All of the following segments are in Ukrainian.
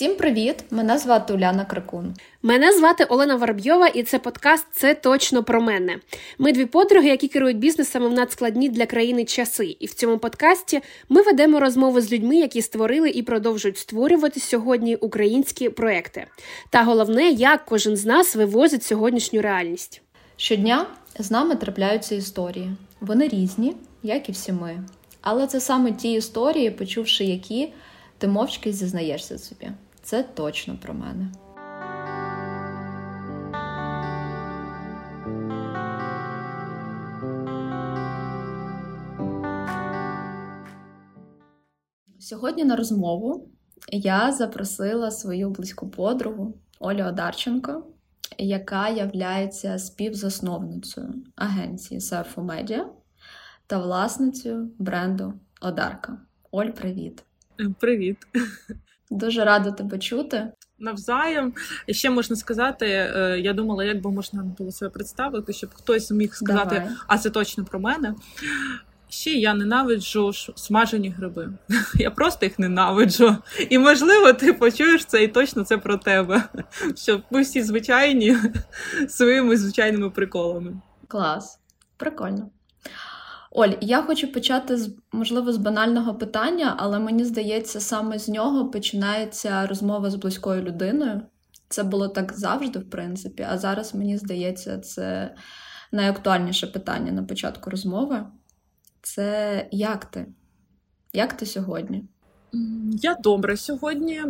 Всім привіт! Мене звати Уляна Кракун. Мене звати Олена Воробйова, і це подкаст Це точно про мене. Ми дві подруги, які керують бізнесами в надскладні для країни часи. І в цьому подкасті ми ведемо розмови з людьми, які створили і продовжують створювати сьогодні українські проекти. Та головне, як кожен з нас вивозить сьогоднішню реальність. Щодня з нами трапляються історії. Вони різні, як і всі ми. Але це саме ті історії, почувши які ти мовчки зізнаєшся собі. Це точно про мене. Сьогодні на розмову я запросила свою близьку подругу Олю Одарченко, яка являється співзасновницею агенції Surfo Media та власницею бренду Одарка. Оль, привіт! Привіт. Дуже рада тебе чути. Навзаєм. І ще можна сказати, е, я думала, як би можна було себе представити, щоб хтось міг сказати, Давай. а це точно про мене. Ще я ненавиджу смажені гриби. Я просто їх ненавиджу. І можливо, ти почуєш це і точно це про тебе. Що ми всі звичайні своїми звичайними приколами. Клас, прикольно. Оль, я хочу почати з можливо з банального питання, але мені здається, саме з нього починається розмова з близькою людиною. Це було так завжди, в принципі, а зараз мені здається, це найактуальніше питання на початку розмови. Це як ти? Як ти сьогодні? Я добре сьогодні.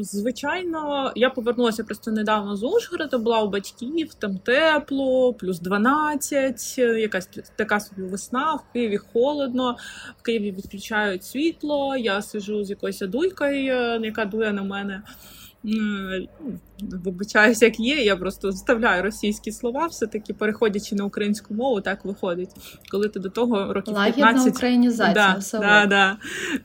Звичайно, я повернулася просто недавно з Ужгорода, була у батьків, там тепло, плюс 12, якась така собі весна, в Києві холодно, в Києві відключають світло, я сижу з якоюсь дуйкою, яка дує на мене. Вибачаюсь, як є, я просто вставляю російські слова, все-таки переходячи на українську мову, так виходить. Коли ти до того років Лагідна 15... українізація. Да, все да, да.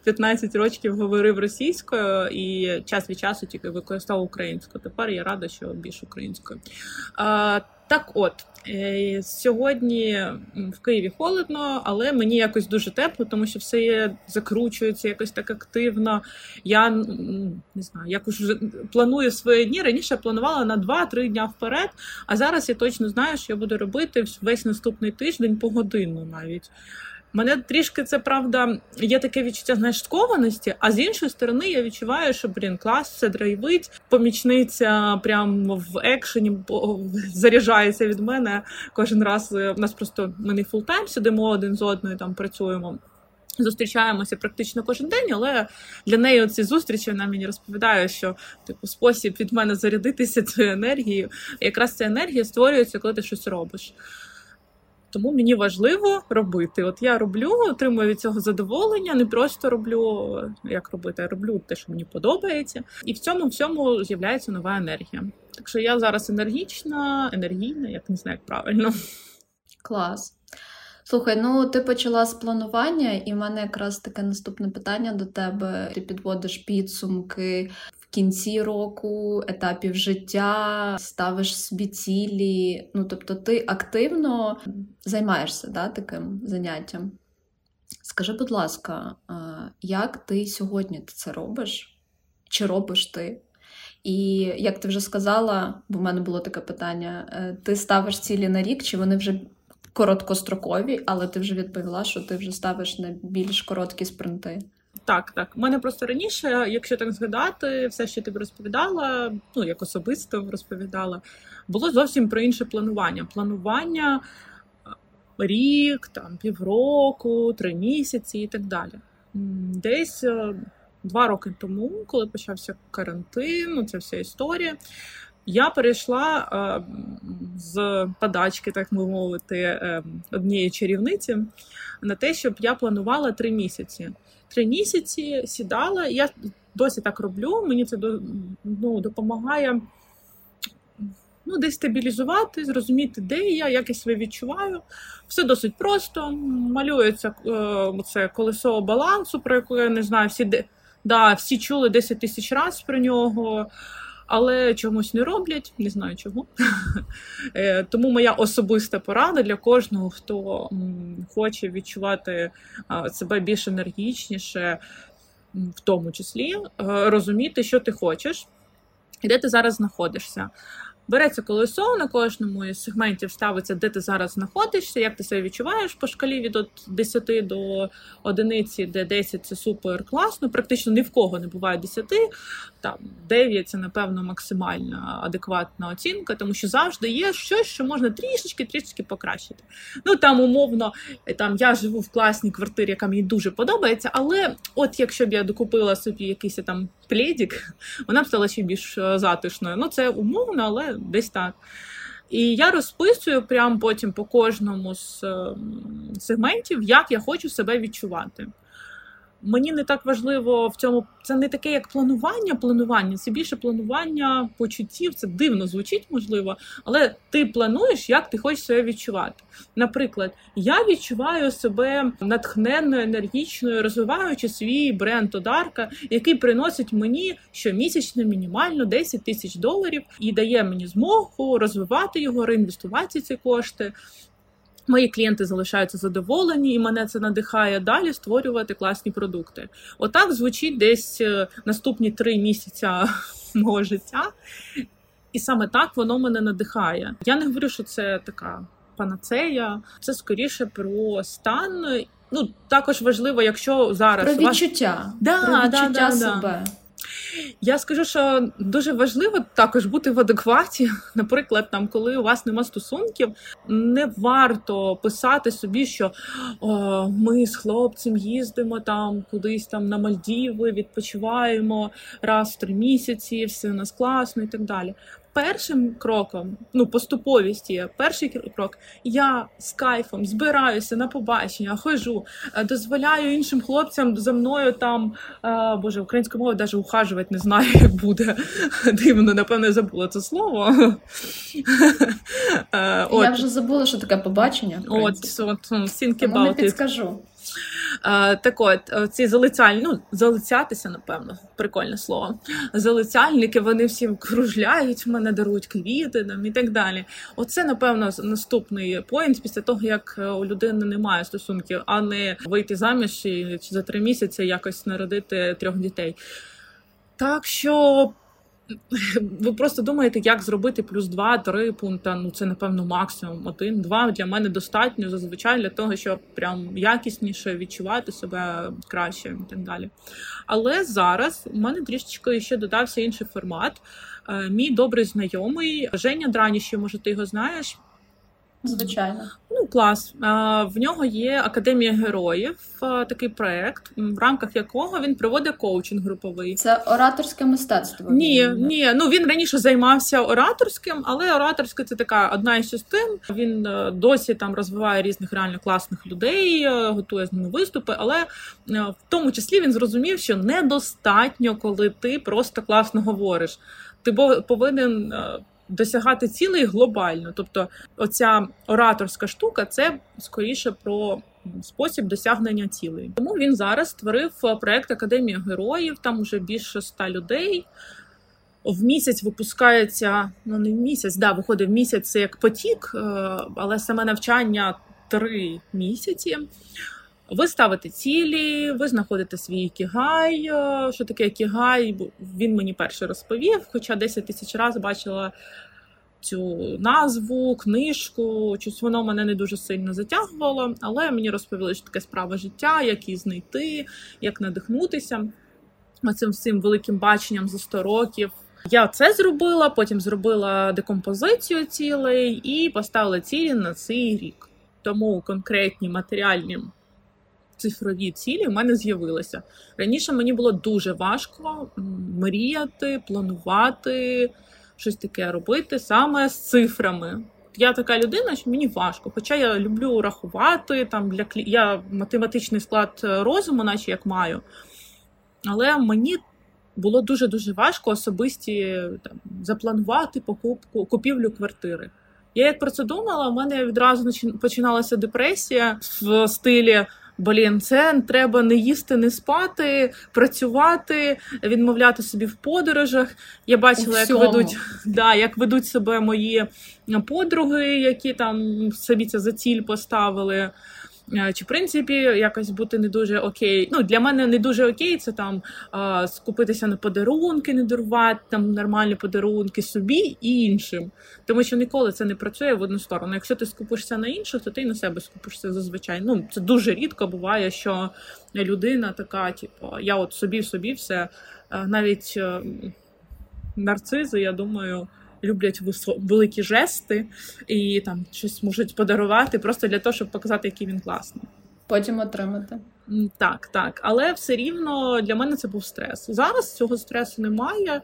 15 років говорив російською і час від часу тільки використовував українську. Тепер я рада, що більш українською. А, Так от, е, сьогодні в Києві холодно, але мені якось дуже тепло, тому що все закручується якось так активно. Я не знаю, якось планую свої дні. Раніше планувала на 2-3 дня вперед, а зараз я точно знаю, що я буду робити весь наступний тиждень по годину навіть. Мене трішки це правда, є таке відчуття знаєш, шокованості, а з іншої сторони, я відчуваю, що блін, клас, все драйвить. Помічниця прям в екшені заряджається від мене кожен раз. У нас просто ми не full-time сидимо один з одною, там працюємо. Зустрічаємося практично кожен день, але для неї ці зустрічі вона мені розповідає, що типу спосіб від мене зарядитися цією енергією. Якраз ця енергія створюється, коли ти щось робиш. Тому мені важливо робити. От я роблю, отримую від цього задоволення, не просто роблю як робити, я роблю те, що мені подобається. І в цьому всьому з'являється нова енергія. Так що я зараз енергічна, енергійна, як не знаю, як правильно. Клас. Слухай, ну ти почала з планування, і в мене якраз таке наступне питання до тебе. Ти підводиш підсумки кінці року, етапів життя, ставиш собі цілі. Ну, тобто, ти активно займаєшся да, таким заняттям. Скажи, будь ласка, як ти сьогодні це робиш? Чи робиш ти? І як ти вже сказала, бо в мене було таке питання: е, ти ставиш цілі на рік, чи вони вже короткострокові, але ти вже відповіла, що ти вже ставиш на більш короткі спринти. Так, так. У мене просто раніше, якщо так згадати, все, що ти розповідала, ну як особисто розповідала, було зовсім про інше планування. Планування рік, там півроку, три місяці і так далі. Десь два роки тому, коли почався карантин, ну, ця вся історія. Я перейшла е, з подачки, так би мовити, е, однієї чарівниці на те, щоб я планувала три місяці. Три місяці сідала, я досі так роблю. Мені це ну, допомагає ну, десь стабілізувати, зрозуміти, де я, як я себе відчуваю. Все досить просто. Малюється е, це колесо балансу, про яке я не знаю, всі де. Да, всі чули 10 тисяч разів про нього але чомусь не роблять, не знаю чого. Е, тому моя особиста порада для кожного, хто хоче відчувати себе більш енергічніше. в тому числі е, розуміти, що ти хочеш і де ти зараз знаходишся. Береться колесо на кожному із сегментів ставиться, де ти зараз знаходишся, як ти себе відчуваєш по шкалі від 10 до одиниці, де 10 це супер класно. Практично ні в кого не буває 10, там 9 це, напевно, максимальна адекватна оцінка, тому що завжди є щось, що можна трішечки трішечки покращити. Ну там умовно, там я живу в класній квартирі, яка мені дуже подобається, але от якщо б я докупила собі якийсь там пледік, вона б стала ще більш е, затишною. Ну це умовно, але десь так. І я розписую прямо потім по кожному з ем, сегментів, як я хочу себе відчувати. Мені не так важливо в цьому. Це не таке, як планування. Планування це більше планування почуттів. Це дивно звучить, можливо, але ти плануєш, як ти хочеш себе відчувати. Наприклад, я відчуваю себе натхненною, енергічною, розвиваючи свій бренд Одарка, який приносить мені щомісячно мінімально 10 тисяч доларів і дає мені змогу розвивати його, реінвестувати ці кошти. Мої клієнти залишаються задоволені, і мене це надихає далі створювати класні продукти. Отак звучить десь е, наступні три місяці мого життя, і саме так воно мене надихає. Я не говорю, що це така панацея, це скоріше про стан. Ну також важливо, якщо зараз про відчуття, вас... да, про відчуття да, да, себе. Я скажу, що дуже важливо також бути в адекваті. Наприклад, там, коли у вас нема стосунків, не варто писати собі, що О, ми з хлопцем їздимо там кудись там на Мальдіви, відпочиваємо раз в три місяці, все у нас класно і так далі першим кроком, ну поступовість є, перший крок, я з кайфом збираюся на побачення, хожу, е, дозволяю іншим хлопцям за мною там, а, е, боже, українською мовою навіть ухажувати не знаю, як буде. Дивно, напевно, я забула це слово. Е, я вже забула, що таке побачення. От, от, think about не підскажу. Так от, ці залицяльні, ну, залицятися, напевно, прикольне слово. Залицяльники, вони всім кружляють, в мене дарують квіти там, і так далі. Оце, напевно, наступний поінт після того, як е, у людини немає стосунків, а не вийти заміж і за три місяці якось народити трьох дітей. Так що ви просто думаєте, як зробити плюс 2-3 пункти. Ну це напевно максимум один-два. Для мене достатньо зазвичай для того, щоб прям якісніше відчувати себе краще і так далі. Але зараз у мене трішечки ще додався інший формат. Е, мій добрий знайомий Женя Драніщий, може, ти його знаєш. Звичайно, клас. В нього є академія героїв, такий проект, в рамках якого він проводить коучинг груповий. Це ораторське мистецтво. Ні, ні. Ну він раніше займався ораторським, але ораторське це така одна із частин. Він е, досі там розвиває різних реально класних людей, е, готує з ними виступи. Але е, в тому числі він зрозумів, що недостатньо, коли ти просто класно говориш. Ти повинен досягати цілей глобально. Тобто, оця ораторська штука це скоріше про спосіб досягнення цілей. Тому він зараз створив проект Академія героїв. Там вже більше ста людей. В місяць випускається, ну не в місяць, да, виходить в місяць це як потік, е, але саме навчання три місяці. Ви ставите цілі, ви знаходите свій кігай. Е, що таке кігай? Він мені перше розповів, хоча 10 тисяч разів бачила цю назву, книжку. Щось воно мене не дуже сильно затягувало, але мені розповіли, що таке справа життя, як її знайти, як надихнутися оцим всім великим баченням за 100 років. Я це зробила, потім зробила декомпозицію цілей і поставила цілі на цей рік. Тому конкретні матеріальні цифрові цілі в мене з'явилися. Раніше мені було дуже важко мріяти, планувати, щось таке робити саме з цифрами. Я така людина, що мені важко. Хоча я люблю рахувати, там для я математичний склад розуму, наче як маю. Але мені було дуже-дуже важко особисті там, запланувати покупку, купівлю квартири. Я як про це думала, у мене відразу починалася депресія в стилі. Блін, це треба не їсти, не спати, працювати, відмовляти собі в подорожах. Я бачила, як ведуть да, як ведуть себе мої подруги, які там собі це за ціль поставили. Е, чи в принципі якось бути не дуже окей. Ну для мене не дуже окей, це там скупитися на подарунки, не дарувати там нормальні подарунки собі і іншим. Тому що ніколи це не працює в одну сторону. Якщо ти скупишся на інших, то ти на себе скупишся зазвичай. Ну це дуже рідко буває, що людина така, типу, я от собі собі все е, навіть е, нарцизи, я думаю люблять великі жести і там щось можуть подарувати просто для того, щоб показати, який він класний. Потім отримати. Так, так. Але все рівно для мене це був стрес. Зараз цього стресу немає.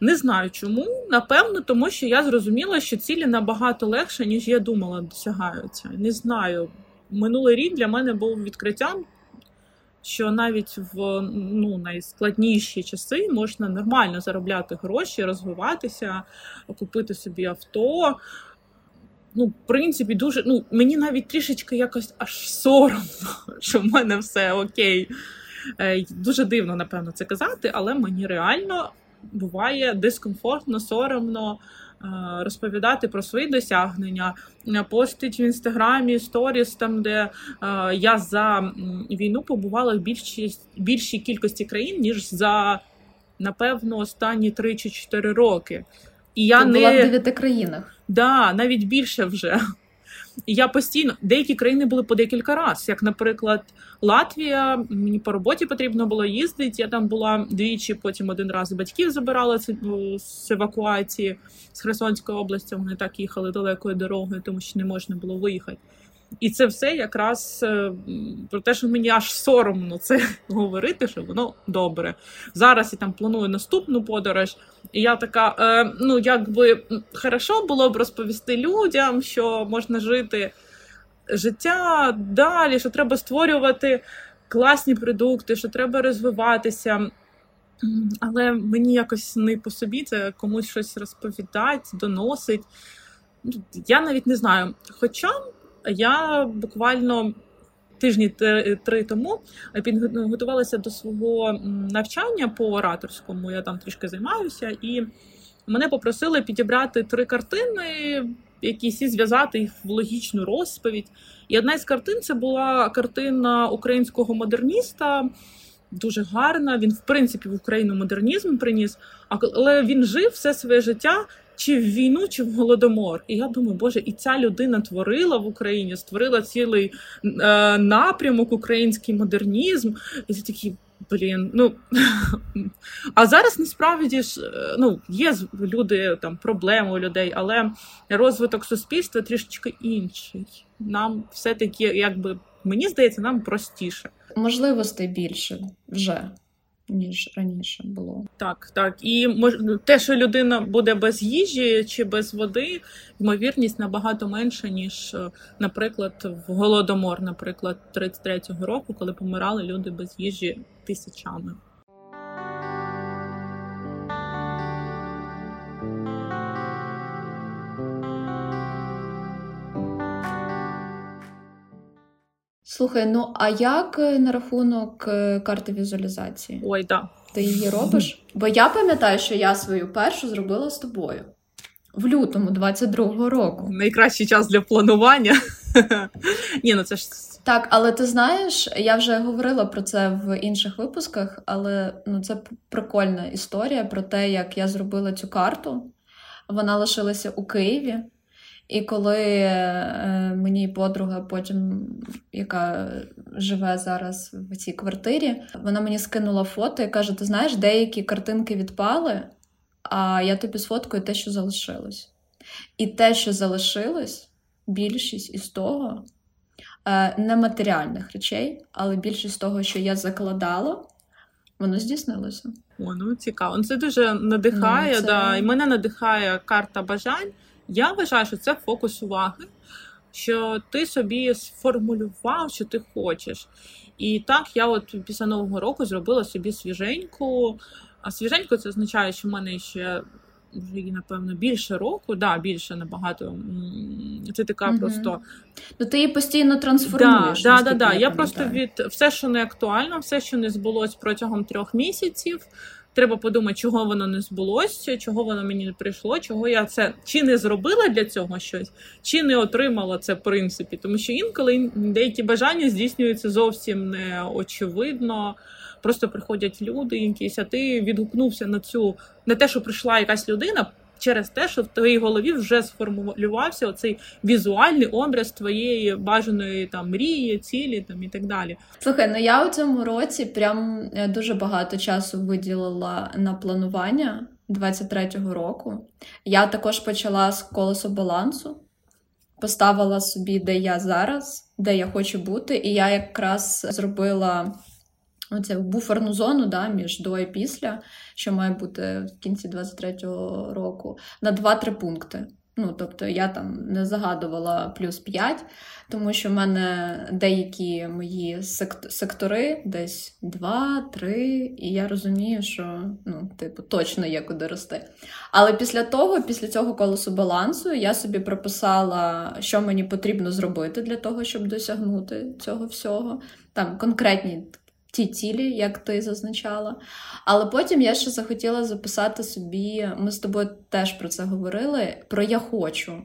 Не знаю чому. Напевно, тому що я зрозуміла, що цілі набагато легше, ніж я думала, досягаються. Не знаю. Минулий рік для мене був відкриттям що навіть в ну, найскладніші часи можна нормально заробляти гроші, розвиватися, купити собі авто. Ну, в принципі, дуже ну, мені навіть трішечки якось аж соромно, що в мене все окей. Е, дуже дивно, напевно, це казати, але мені реально буває дискомфортно, соромно. Е, розповідати про свої досягнення, постить в інстаграмі сторіс, там де е, я за війну побувала в більшій, більшій кількості країн, ніж за напевно останні 3 чи 4 роки. І я Ти не була в дев'яти країнах. Да, навіть більше вже. Я постійно деякі країни були по декілька разів, як, наприклад, Латвія. Мені по роботі потрібно було їздити. Я там була двічі, потім один раз батьків забирала з евакуації з Херсонської області. Вони так їхали далекою дорогою, тому що не можна було виїхати. І це все якраз е, про те, що мені аж соромно це говорити, що воно добре. Зараз я там планую наступну подорож, і я така: е, ну якби хорошо було б розповісти людям, що можна жити життя далі, що треба створювати класні продукти, що треба розвиватися. Але мені якось не по собі це комусь щось розповідати, доносить. Я навіть не знаю. Хоча я буквально тижні три тому підготувалася до свого навчання по ораторському. Я там трішки займаюся, і мене попросили підібрати три картини, якісь і зв'язати їх в логічну розповідь. І одна із картин це була картина українського модерніста. Дуже гарна. Він, в принципі, в Україну модернізм приніс, але він жив все своє життя чи в війну, чи в голодомор. І я думаю, боже, і ця людина творила в Україні, створила цілий е, напрямок, український модернізм. І це такі. Блін, ну а зараз насправді ж е, ну є люди там проблеми у людей, але розвиток суспільства трішечки інший. Нам все-таки, якби мені здається, нам простіше. Можливостей більше вже ніж раніше було. Так, так. І мож... те, що людина буде без їжі чи без води, ймовірність набагато менша, ніж, е, наприклад, в голодомор, наприклад, 33-го року, коли помирали люди без їжі тисячами. Слухай, ну а як е, на рахунок е, карти візуалізації? Ой, да. Ти її робиш? Бо я пам'ятаю, що я свою першу зробила з тобою в лютому 22-го року. Найкращий час для планування. Ні, ну це ж так, але ти знаєш, я вже говорила про це в інших випусках, але ну це прикольна історія про те, як я зробила цю карту. Вона лишилася у Києві. І коли е, мені подруга, потім, яка живе зараз в цій квартирі, вона мені скинула фото і каже: Ти знаєш, деякі картинки відпали, а я тобі сфоткаю те, що залишилось. І те, що залишилось, більшість із того е, нематеріальних речей, але більшість того, що я закладала, воно здійснилося. О, ну цікаво. Це дуже надихає. Ну, це... да, І мене надихає карта бажань. Я вважаю, що це фокус уваги, що ти собі сформулював, що ти хочеш. І так, я от після нового року зробила собі свіженьку. А свіженько це означає, що в мене ще напевно більше року, да, більше набагато. Це така угу. просто. Ну ти її постійно трансформуєш. Да, да, да, да. Я просто від все, що не актуально, все, що не збулось протягом трьох місяців, треба подумати, чого воно не збулося, чого воно мені не прийшло, чого я це чи не зробила для цього щось, чи не отримала це в принципі. Тому що інколи деякі бажання здійснюються зовсім не очевидно. Просто приходять люди, якісь, а ти відгукнувся на цю на те, що прийшла якась людина через те, що в твоїй голові вже сформулювався оцей візуальний образ твоєї бажаної там мрії, цілі там і так далі. Слухай, ну я у цьому році прям е, дуже багато часу виділила на планування 23-го року. Я також почала з колесо балансу. Поставила собі, де я зараз, де я хочу бути, і я якраз зробила оцю буферну зону да, між до і після, що має бути в кінці 23-го року, на 2-3 пункти. Ну, тобто я там не загадувала плюс 5, тому що в мене деякі мої сектори десь 2-3, і я розумію, що ну, типу, точно є куди рости. Але після того, після цього колесу балансу, я собі прописала, що мені потрібно зробити для того, щоб досягнути цього всього. Там конкретні ті цілі, як ти зазначала. Але потім я ще захотіла записати собі, ми з тобою теж про це говорили: про я хочу.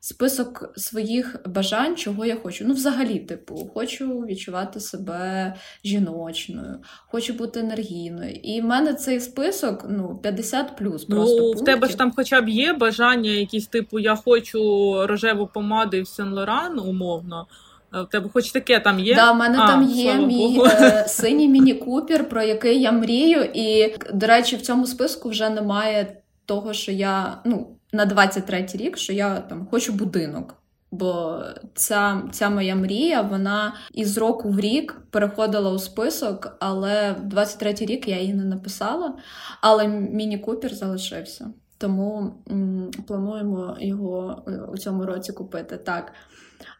Список своїх бажань, чого я хочу. Ну, взагалі, типу, хочу відчувати себе жіночною, хочу бути енергійною. І в мене цей список ну, 50 плюс. Ну, просто в тебе ж там хоча б є бажання, якісь типу, я хочу рожеву помаду і в Сен Лоран, умовно. У тебе хоч таке там є? Да, в мене а, там є мій е, синій міні-купер, про який я мрію. І, до речі, в цьому списку вже немає того, що я ну, на 23-й рік, що я там хочу будинок. Бо ця ця моя мрія, вона із року в рік переходила у список, але в 23-й рік я її не написала. Але міні-купер залишився. Тому м- плануємо його е, у цьому році купити. Так.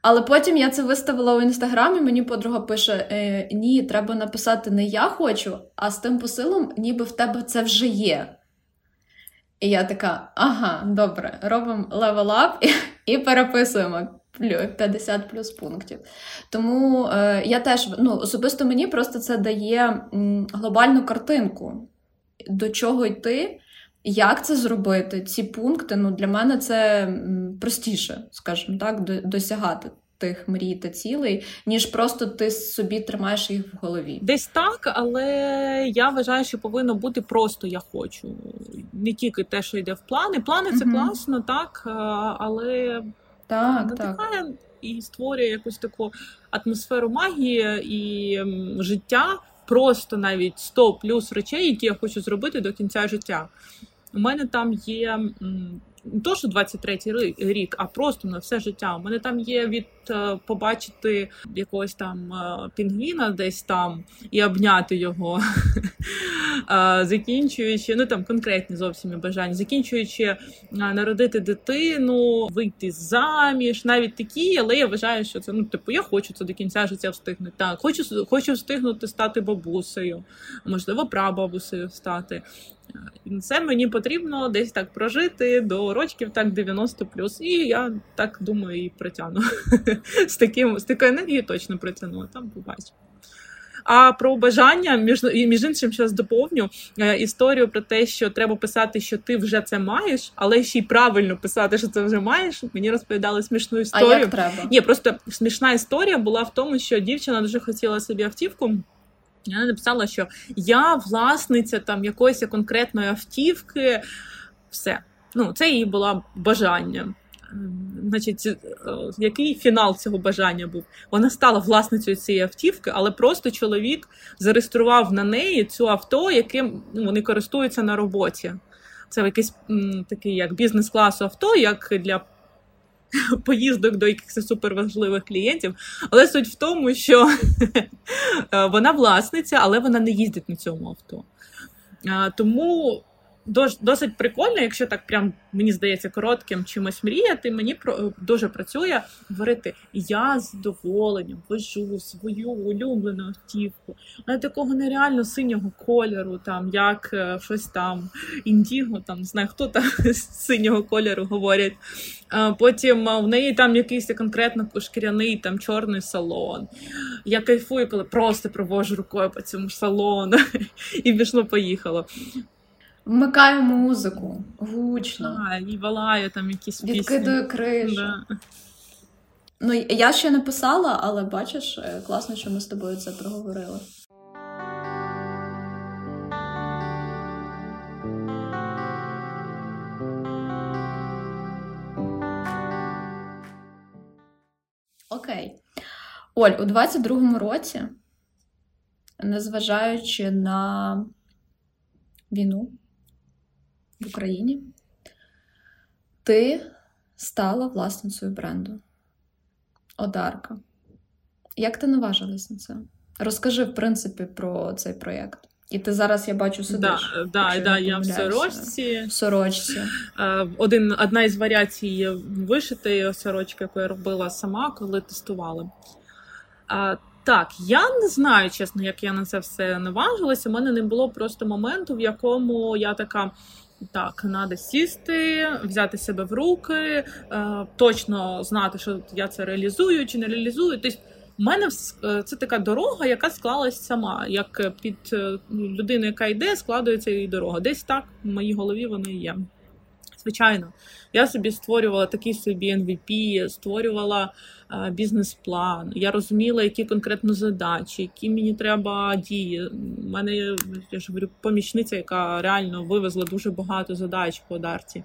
Але потім я це виставила у інстаграмі, мені подруга пише: е, Ні, треба написати не я хочу, а з тим посилом, ніби в тебе це вже є. І я така: ага, добре, робимо level up і, і переписуємо 50 плюс пунктів. Тому е, я теж ну, особисто мені просто це дає м, глобальну картинку, до чого йти. Як це зробити? Ці пункти ну для мене це простіше, скажімо так, досягати тих мрій та цілей, ніж просто ти собі тримаєш їх в голові. Десь так, але я вважаю, що повинно бути просто я хочу. Не тільки те, що йде в плани. Плани це угу. класно, так, але так, так. і створює якусь таку атмосферу магії і життя. Просто навіть 100 плюс речей, які я хочу зробити до кінця життя. У мене там є не то, що 23-й рік, а просто на все життя. У мене там є від е, побачити якогось там е, пінгвіна десь там і обняти його, закінчуючи, ну там конкретні зовсім бажання, закінчуючи народити дитину, вийти заміж, навіть такі, але я вважаю, що це ну, типу, я хочу це до кінця життя встигнути. Так, хочу хочу встигнути стати бабусею, можливо, прабабусею стати. І це мені потрібно десь так прожити до рочків, так 90 плюс. І я так думаю, і притягну. З таким з такою енергією точно притягну, там побачу. А про бажання між між іншим зараз доповню е, історію про те, що треба писати, що ти вже це маєш, але ще й правильно писати, що це вже маєш. Мені розповідали смішну історію. А як треба? Ні, просто смішна історія була в тому, що дівчина дуже хотіла собі автівку. Я написала, що я власниця там якоїсь конкретної автівки. Все. Ну, Це її було бажання. Значить, е, який фінал цього бажання був? Вона стала власницею цієї автівки, але просто чоловік зареєстрував на неї цю авто, яким ну, вони користуються на роботі. Це якийсь такий як бізнес-класу авто, як для поїздок до якихось суперважливих клієнтів. Але суть в тому, що вона власниця, але вона не їздить на цьому авто. Тому досить прикольно, якщо так прям мені здається коротким чимось мріяти. Мені про дуже працює говорити я з задоволенням вожу свою улюблену автівку, але такого нереально синього кольору, там як е, щось там індіго, там не знаю хто там з синього кольору говорять. Потім в неї там якийсь конкретно шкіряний там чорний салон. Я кайфую, коли просто провожу рукою по цьому салону і пішло, поїхало. Вмикаю музику гучно. А, і валаю там якісь пісні. Відкидаю кришу. Да. Ну, я ще не писала, але бачиш, е, класно, що ми з тобою це проговорили. Окей. Оль, у 22-му році, незважаючи на війну, в Україні, ти стала власницею бренду Одарка. Як ти наважилась на це? Розкажи, в принципі, про цей проєкт. І ти зараз я бачу сидиш. Да, да, да, я в сорочці. В сорочці. Один, Одна із варіацій вишитої сорочки, яку я робила сама, коли тестувала. А, Так, я не знаю, чесно, як я на це все наважилася. У мене не було просто моменту, в якому я така. Так, треба сісти, взяти себе в руки, е, точно знати, що я це реалізую чи не реалізую. Тобто, у мене е, це така дорога, яка склалась сама. Як під е, людину, яка йде, складується її дорога. Десь так в моїй голові вона є. Звичайно, я собі створювала такий собі MVP, створювала бізнес-план. Я розуміла, які конкретно задачі, які мені треба дії. У мене я ж говорю, помічниця, яка реально вивезла дуже багато задач по дарці.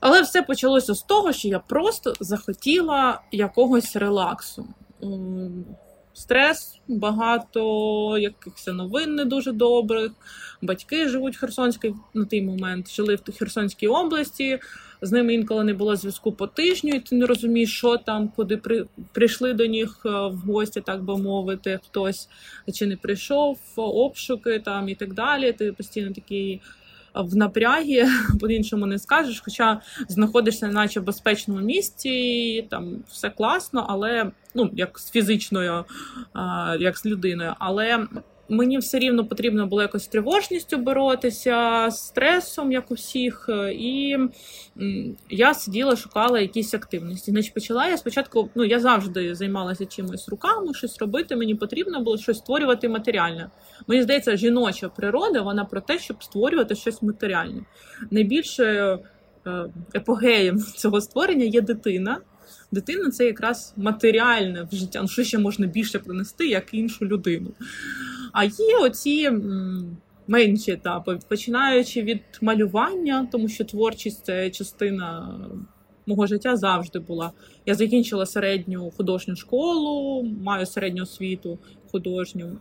Але все почалося з того, що я просто захотіла якогось релаксу стрес, багато якихось новин не дуже добрих. Батьки живуть в Херсонській на той момент, жили в Херсонській області. З ними інколи не було зв'язку по тижню, і ти не розумієш, що там, куди при прийшли до них е, в гості, так би мовити, хтось чи не прийшов, обшуки там і так далі. Ти постійно такий в напрягі, по-іншому не скажеш. Хоча знаходишся, наче в безпечному місці, там все класно, але ну як з фізичною, як з людиною. Але Мені все рівно потрібно було якось з тривожністю боротися, з стресом, як у всіх, і я сиділа, шукала якісь активності. Значить, почала я спочатку, ну я завжди займалася чимось руками, щось робити. Мені потрібно було щось створювати матеріальне. Мені здається, жіноча природа вона про те, щоб створювати щось матеріальне. Найбільше е, епогеєм цього створення є дитина. Дитина це якраз матеріальне в життя. Ну що ще можна більше принести, як іншу людину. А є оці менші етапи, починаючи від малювання, тому що творчість це частина мого життя завжди була. Я закінчила середню художню школу, маю середню освіту художню.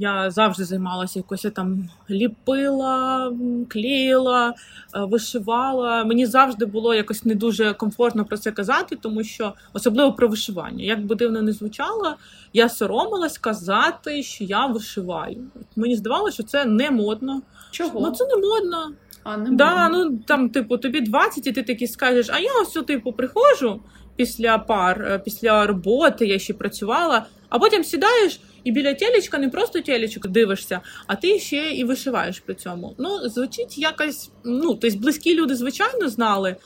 Я завжди займалася якось там ліпила, клеїла, вишивала. Мені завжди було якось не дуже комфортно про це казати, тому що особливо про вишивання. Як би дивно не звучало, я соромилась казати, що я вишиваю. Мені здавалося, що це не модно. Чого? Ну це не модно. А, не да, ну там, типу, тобі 20, і ти таки скажеш, а я ось типу приходжу після пар, е, після роботи, я ще працювала, а потім сідаєш. І біля телечка не просто телечок дивишся, а ти ще і вишиваєш при цьому. Ну, звучить якось, ну, тобто близькі люди, звичайно, знали,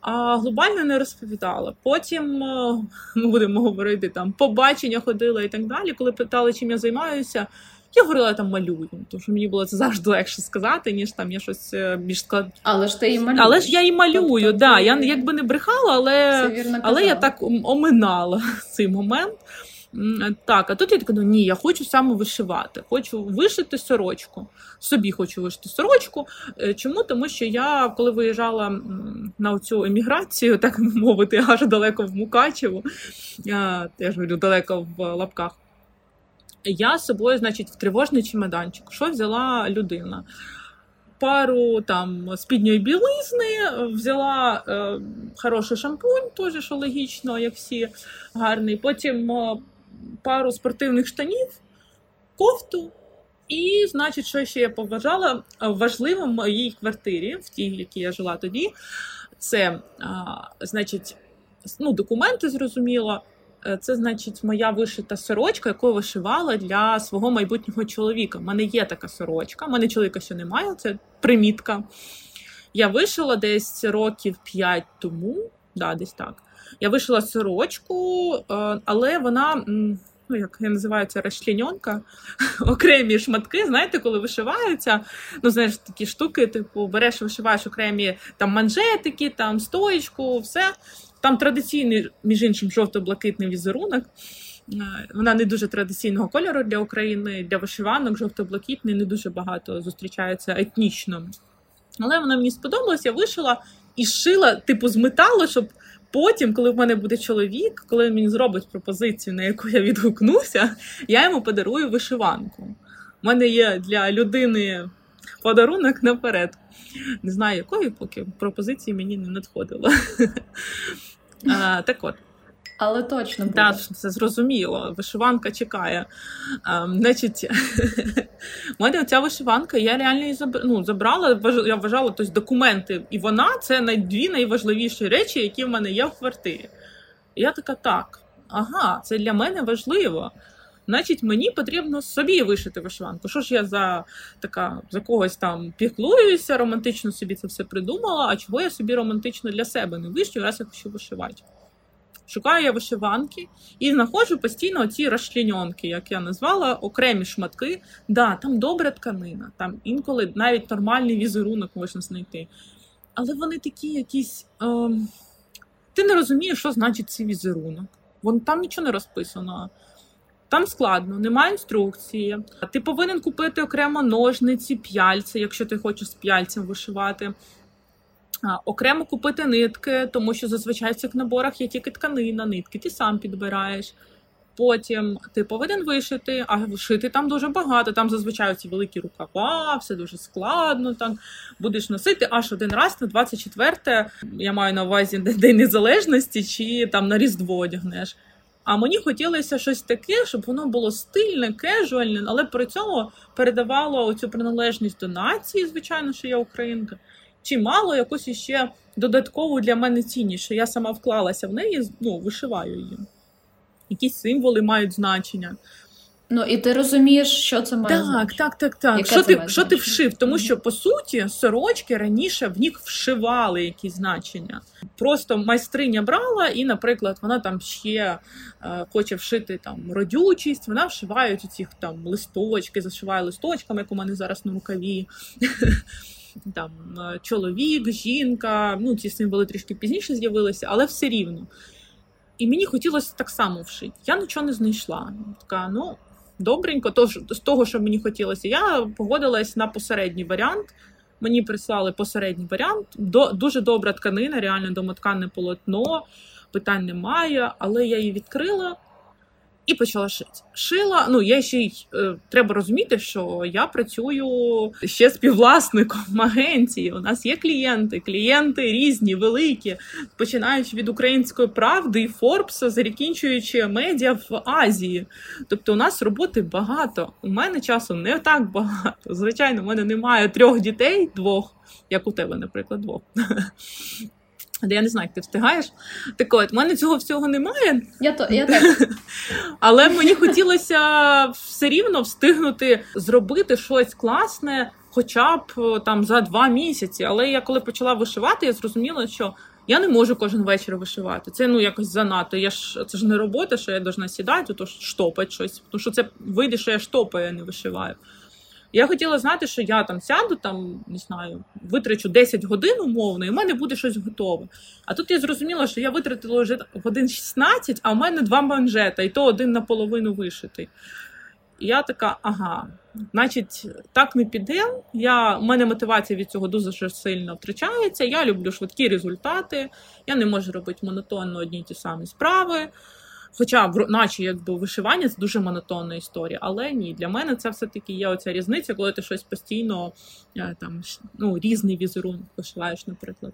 а глобально не розповідала. Потім е, ми будемо говорити там побачення ходила і так далі. Коли питали, чим я займаюся. Я говорила там малюю, тому що мені було це завжди легше сказати, ніж там я щось е, більш склад. Але ж ти і малюєш. Але ж я і малюю, тобто, да. Ти... Я якби не брехала, але але я так оминала цей момент. Так, а тут я така, ну ні, я хочу саме вишивати. Хочу вишити сорочку. Собі хочу вишити сорочку. Е, чому? Тому що я, коли виїжджала на цю еміграцію, так мовити, аж далеко в Мукачеву, я теж говорю далеко в лапках. Я з собою, значить, в тривожний чемоданчик. Що взяла людина? Пару там спідньої білизни, взяла е, хороший шампунь, теж що логічно, як всі гарний. Потім е, пару спортивних штанів, кофту І, значить, що ще я побажала важливим в моїй квартирі, в тій, в якій я жила тоді, це, значить, ну, документи зрозуміло. Е, це, значить, моя вишита сорочка, яку вишивала для свого майбутнього чоловіка. У мене є така сорочка, у мене чоловіка ще немає, це примітка. Я вишила десь років 5 тому, да, десь так. Я вишила сорочку, е, але вона, ну як я називаю це розчленьонка, окремі шматки, знаєте, коли вишиваються, ну, знаєш, такі штуки, типу, береш, вишиваєш окремі там манжетики, там стоїчку, все. Там традиційний, між іншим, жовто-блакитний візерунок. Е, вона не дуже традиційного кольору для України, для вишиванок, жовто-блакитний, не дуже багато зустрічається етнічно. Але вона мені сподобалась, я вишила і шила, типу, з металу, щоб потім, коли в мене буде чоловік, коли він мені зробить пропозицію, на яку я відгукнуся, я йому подарую вишиванку. У мене є для людини подарунок наперед. Не знаю, якої, поки пропозиції мені не надходило. Так от. Але точно буде. Так, це зрозуміло. Вишиванка чекає. А, Значить, у мене ця вишиванка, я реально її ну, забрала, я вважала тобто, документи. І вона це дві найважливіші речі, які в мене є в квартирі. І я така, так, ага, це для мене важливо значить мені потрібно собі вишити вишиванку. Що ж я за така за когось там піклуюся, романтично собі це все придумала, а чого я собі романтично для себе не вишию, раз я хочу вишивати. Шукаю я вишиванки і знаходжу постійно ці розчленьонки, як я назвала, окремі шматки. Да, там добра тканина, там інколи навіть нормальний візерунок можна знайти. Але вони такі якісь. Е, ти не розумієш, що значить цей візерунок. Вон там нічого не розписано. Там складно, немає інструкції. Ти повинен купити окремо ножниці, п'яльці, якщо ти хочеш з п'яльцем вишивати. Окремо купити нитки, тому що зазвичай в цих наборах є тільки тканина, нитки, ти сам підбираєш. Потім ти повинен вишити, а вишити там дуже багато. Там зазвичай ці великі рукава, все дуже складно. Там будеш носити аж один раз на 24 я маю на увазі День Незалежності, чи там на Різдво одягнеш. А мені хотілося щось таке, щоб воно було стильне, кежуальне, але при цьому передавало цю приналежність до нації, звичайно, що я українка, чи мало якусь іще додаткову для мене цінність, що я сама вклалася в неї, ну, вишиваю її. Якісь символи мають значення. Ну і ти розумієш, що це має так, значення? так, так, так. Яке що ти що ти вшив? Тому що по суті сорочки раніше в них вшивали якісь значення. Просто майстриня брала, і, наприклад, вона там ще е, хоче вшити там родючість. Вона вшиває ці там листочки, зашиває листочками, як у мене зараз на рукаві. Там е, чоловік, жінка, ну ці символи трішки пізніше з'явилися, але все рівно. І мені хотілося так само вшити. Я нічого не знайшла. Така, ну добренько, тож з того, що мені хотілося, я погодилась на посередній варіант. Мені прислали посередній варіант. До, Дуже добра тканина, реально домотканне полотно, питань немає, але я її відкрила і почала шити. Шила, ну я ще й е, треба розуміти, що я працюю ще співвласником агенції. У нас є клієнти, клієнти різні, великі, починаючи від української правди і Форбса, закінчуючи медіа в Азії. Тобто, у нас роботи багато. У мене часу не так багато. Звичайно, у мене немає трьох дітей, двох, як у тебе, наприклад, двох. Де я не знаю, як ти встигаєш. Так от, в мене цього всього немає. Я то, я так. Але мені хотілося все рівно встигнути зробити щось класне, хоча б там за два місяці. Але я коли почала вишивати, я зрозуміла, що я не можу кожен вечір вишивати. Це ну якось занадто. Я ж це ж не робота, що я должна сідати, то штопати щось. Тому що це вийде, що я штопаю, а не вишиваю. Я хотіла знати, що я там сяду, там не знаю, витрачу 10 годин умовно, і в мене буде щось готове. А тут я зрозуміла, що я витратила вже годин 16, а в мене два манжета, і то один наполовину вишитий. І я така, ага, значить, так не піде. Я, У мене мотивація від цього дуже сильно втрачається. Я люблю швидкі результати, я не можу робити монотонно одні й ті самі справи. Хоча, наче якби вишивання це дуже монотонна історія, але ні, для мене це все-таки є оця різниця, коли ти щось постійно е, там ну, різний візерунок вишиваєш, наприклад.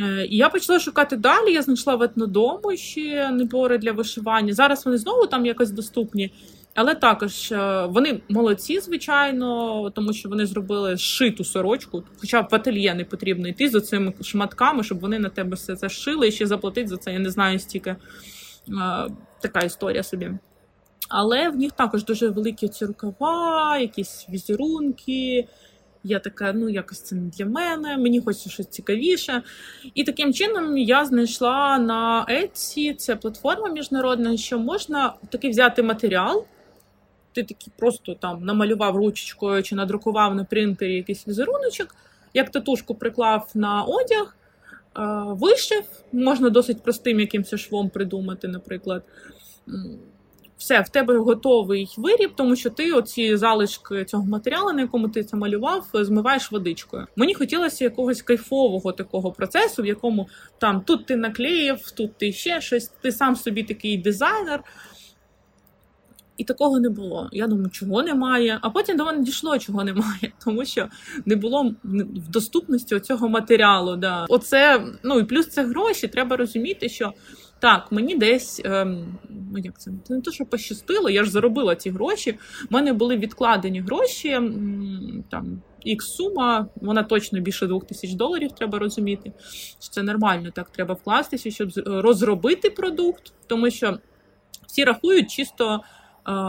Е, і я почала шукати далі. Я знайшла в етнодому ще набори для вишивання. Зараз вони знову там якось доступні. Але також е, вони молодці, звичайно, тому що вони зробили шиту сорочку, хоча в ательє не потрібно йти за цими шматками, щоб вони на тебе все це шили і ще заплатити за це. Я не знаю стільки така історія собі. Але в них також дуже великі ці рукава, якісь візерунки. Я така, ну якось це не для мене, мені хочеться щось цікавіше. І таким чином я знайшла на Etsy, це платформа міжнародна, що можна такий взяти матеріал. Ти такий просто там намалював ручечкою чи надрукував на принтері якийсь візеруночок, як татушку приклав на одяг, вишив, можна досить простим якимось швом придумати, наприклад все, в тебе готовий виріб, тому що ти оці залишки цього матеріалу, на якому ти це малював, змиваєш водичкою. Мені хотілося якогось кайфового такого процесу, в якому там тут ти наклеїв, тут ти ще щось, ти сам собі такий дизайнер. І такого не було. Я думаю, чого немає. А потім до мене дійшло, чого немає, тому що не було в доступності цього матеріалу. Да. Оце, ну і плюс це гроші. Треба розуміти, що так, мені десь ем, ну як це не те, що пощастило, я ж заробила ці гроші. У мене були відкладені гроші. Там ікс сума, вона точно більше двох тисяч доларів, треба розуміти. що Це нормально, так треба вкластися, щоб розробити продукт, тому що всі рахують чисто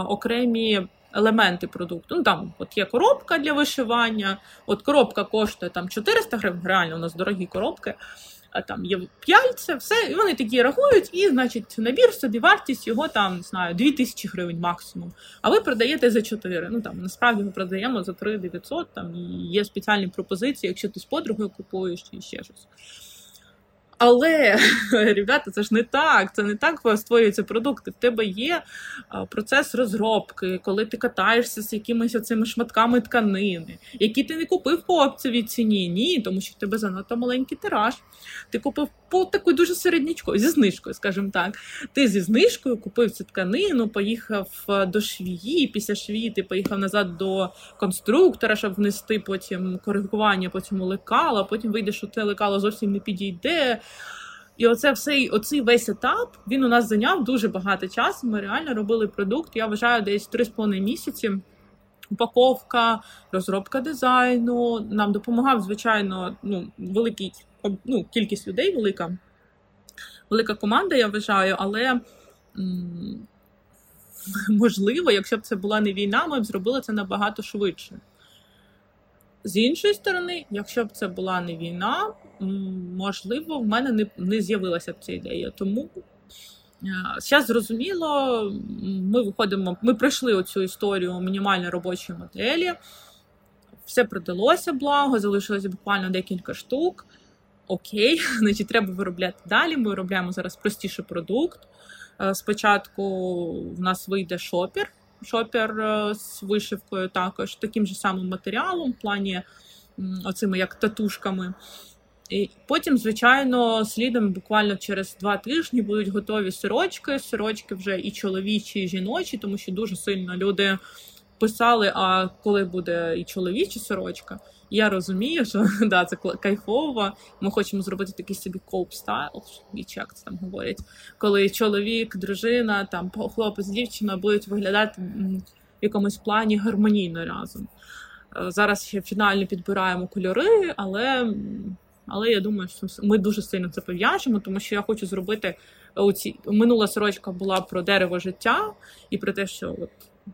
окремі. Елементи продукту. Ну там от є коробка для вишивання. От коробка коштує там 400 гривень. Реально у нас дорогі коробки А там є п'яльця, все, і вони такі рахують, і, значить, набір собі вартість його там, не знаю, 2000 гривень максимум. А ви продаєте за 4. Ну там насправді ми продаємо за 3 900, там і є спеціальні пропозиції, якщо ти з подругою купуєш чи ще щось. Але, ребята, це ж не так. Це не так створюються продукти. В тебе є процес розробки, коли ти катаєшся з якимись оцими шматками тканини, які ти не купив по опцевій ціні. Ні, тому що в тебе занадто маленький тираж. Ти купив по такою дуже середнячкою, зі знижкою, скажімо так. Ти зі знижкою купив цю тканину, поїхав е, до швії, після швії ти поїхав назад до конструктора, щоб внести потім коригування по цьому лекала, потім вийдеш, що те лекало зовсім не підійде. І оце все, оцей весь етап він у нас зайняв дуже багато часу. Ми реально робили продукт. Я вважаю, десь 3,5 місяці. Упаковка, розробка дизайну. Нам допомагав, звичайно, ну, великий ну, кількість людей велика, велика команда, я вважаю, але можливо, якщо б це була не війна, ми б зробили це набагато швидше. З іншої сторони, якщо б це була не війна, можливо, в мене не не з'явилася б ця ідея. Тому зараз зрозуміло, ми виходимо, ми пройшли оцю історію мінімальної робочої моделі, все продалося благо, залишилося буквально декілька штук. Окей, значить, треба виробляти далі. Ми виробляємо зараз простіший продукт. Е, спочатку в нас вийде шопер, шопер е, з вишивкою, також таким же самим матеріалом, в плані оцими як татушками. І Потім, звичайно, слідом буквально через два тижні будуть готові сорочки. Сорочки вже і чоловічі, і жіночі, тому що дуже сильно люди писали: а коли буде і чоловіча сорочка. Я розумію, що да, це кайфово. Ми хочемо зробити такий собі коуп стайл, чи як це там говорять, коли чоловік, дружина, там хлопець, дівчина будуть виглядати в якомусь плані гармонійно разом. Е, зараз ще фінально підбираємо кольори, але але я думаю, що ми дуже сильно це пов'яжемо, тому що я хочу зробити оці минула сорочка була про дерево життя і про те, що от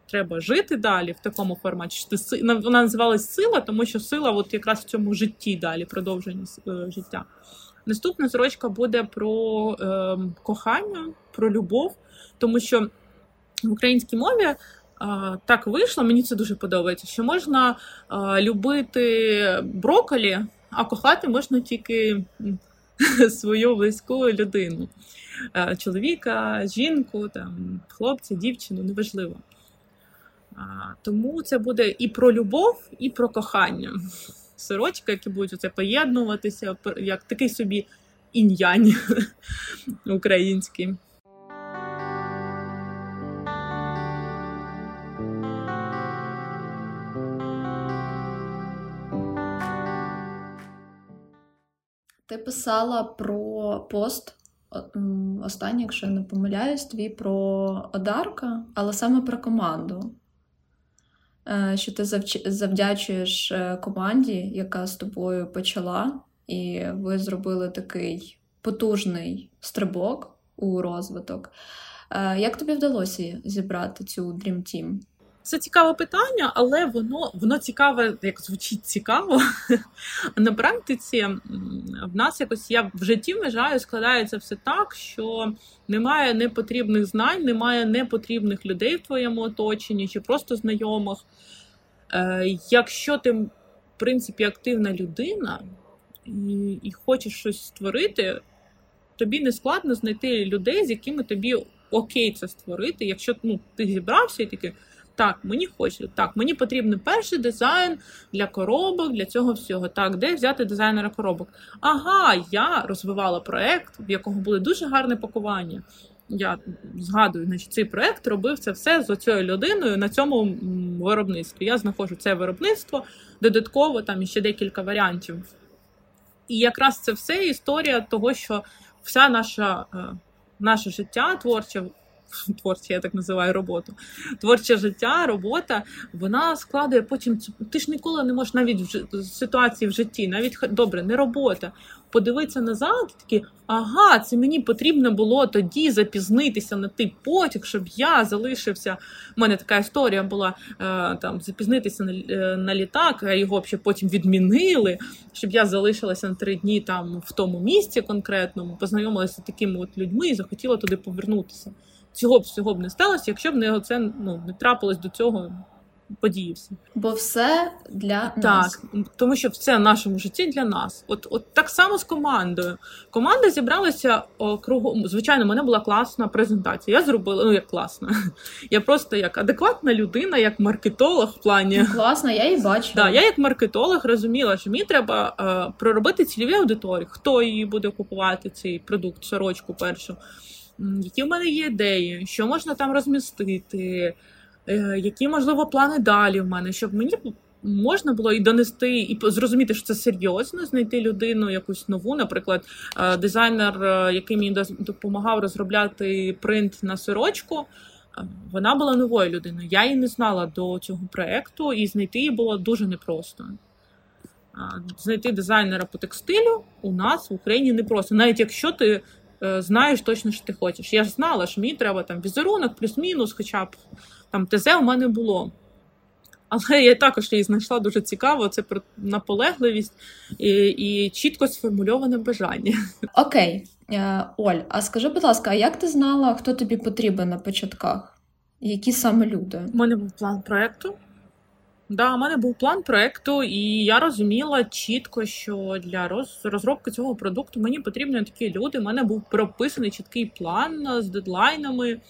треба жити далі в такому форматі. Вона називалась сила, тому що сила от якраз в цьому житті далі, продовження е, життя. Наступна сорочка буде про е, кохання, про любов, тому що в українській мові. Е, так вийшло, мені це дуже подобається. Що можна е, любити броколі, а кохати можна тільки свою близьку людину, е, чоловіка, жінку, там, хлопця, дівчину, неважливо. Тому це буде і про любов, і про кохання. Сорочки, які будуть оце поєднуватися, як такий собі інь-янь український. Ти писала про пост останній, якщо я не помиляюсь, твій про Одарка, але саме про команду. Е, що ти завдячуєш е, команді, яка з тобою почала, і ви зробили такий потужний стрибок у розвиток. Е, як тобі вдалося зібрати цю Dream Team? Це цікаве питання, але воно воно цікаве, як звучить цікаво. На практиці в нас якось я в житті вважаю, складається все так, що немає непотрібних знань, немає непотрібних людей в твоєму оточенні чи просто знайомих. Е, Якщо ти, в принципі, активна людина і, і хочеш щось створити, тобі не складно знайти людей, з якими тобі окей це створити. Якщо ну, ти зібрався і такий. Так, мені хочеться. Так, мені потрібен перший дизайн для коробок, для цього всього. Так, де взяти дизайнера коробок? Ага, я розвивала проект, в якого було дуже гарне пакування. Я згадую, значить, цей проект робив це все з цією людиною на цьому виробництві. Я знаходжу це виробництво, додатково там ще декілька варіантів. І якраз це все історія того, що вся наша. Е, наше життя творче творче, я так називаю роботу. Творче життя, робота, вона складує потім Ти ж ніколи не можеш навіть в ситуації в житті, навіть добре, не робота. Подивитися назад, такі, ага, це мені потрібно було тоді запізнитися на той потяг, щоб я залишився. У мене така історія була е, там запізнитися на е, на літак, а його ще потім відмінили, щоб я залишилася на три дні там в тому місці конкретному, познайомилася з такими от людьми і захотіла туди повернутися цього б всього б не сталося, якщо б не це ну не трапилось до цього події. всі. Бо все для так, нас. Так, тому що все в нашому житті для нас. От от так само з командою. Команда зібралася кругом. Звичайно, в мене була класна презентація. Я зробила, ну як класна. Я просто як адекватна людина, як маркетолог в плані. Ну, класна, я її бачу. Да, я як маркетолог розуміла, що мені треба е, проробити цільові аудиторії, хто її буде купувати, цей продукт, сорочку першу які в мене є ідеї, що можна там розмістити, е, які, можливо, плани далі в мене, щоб мені можна було і донести, і зрозуміти, що це серйозно, знайти людину якусь нову. Наприклад, е, дизайнер, е, який мені допомагав розробляти принт на сорочку. Вона була новою людиною. Я її не знала до цього проекту, і знайти її було дуже непросто. Знайти дизайнера по текстилю у нас в Україні непросто. Навіть якщо ти знаєш точно, що ти хочеш. Я ж знала, що мені треба там візерунок, плюс-мінус, хоча б там ТЗ у мене було. Але я також її знайшла дуже цікаво. Це про наполегливість і і чітко сформульоване бажання. Окей, е, Оль, а скажи, будь ласка, а як ти знала, хто тобі потрібен на початках? Які саме люди? У мене був план проекту. Да, у мене був план проекту, і я розуміла чітко, що для розробки цього продукту мені потрібні такі люди. У мене був прописаний чіткий план з дедлайнами.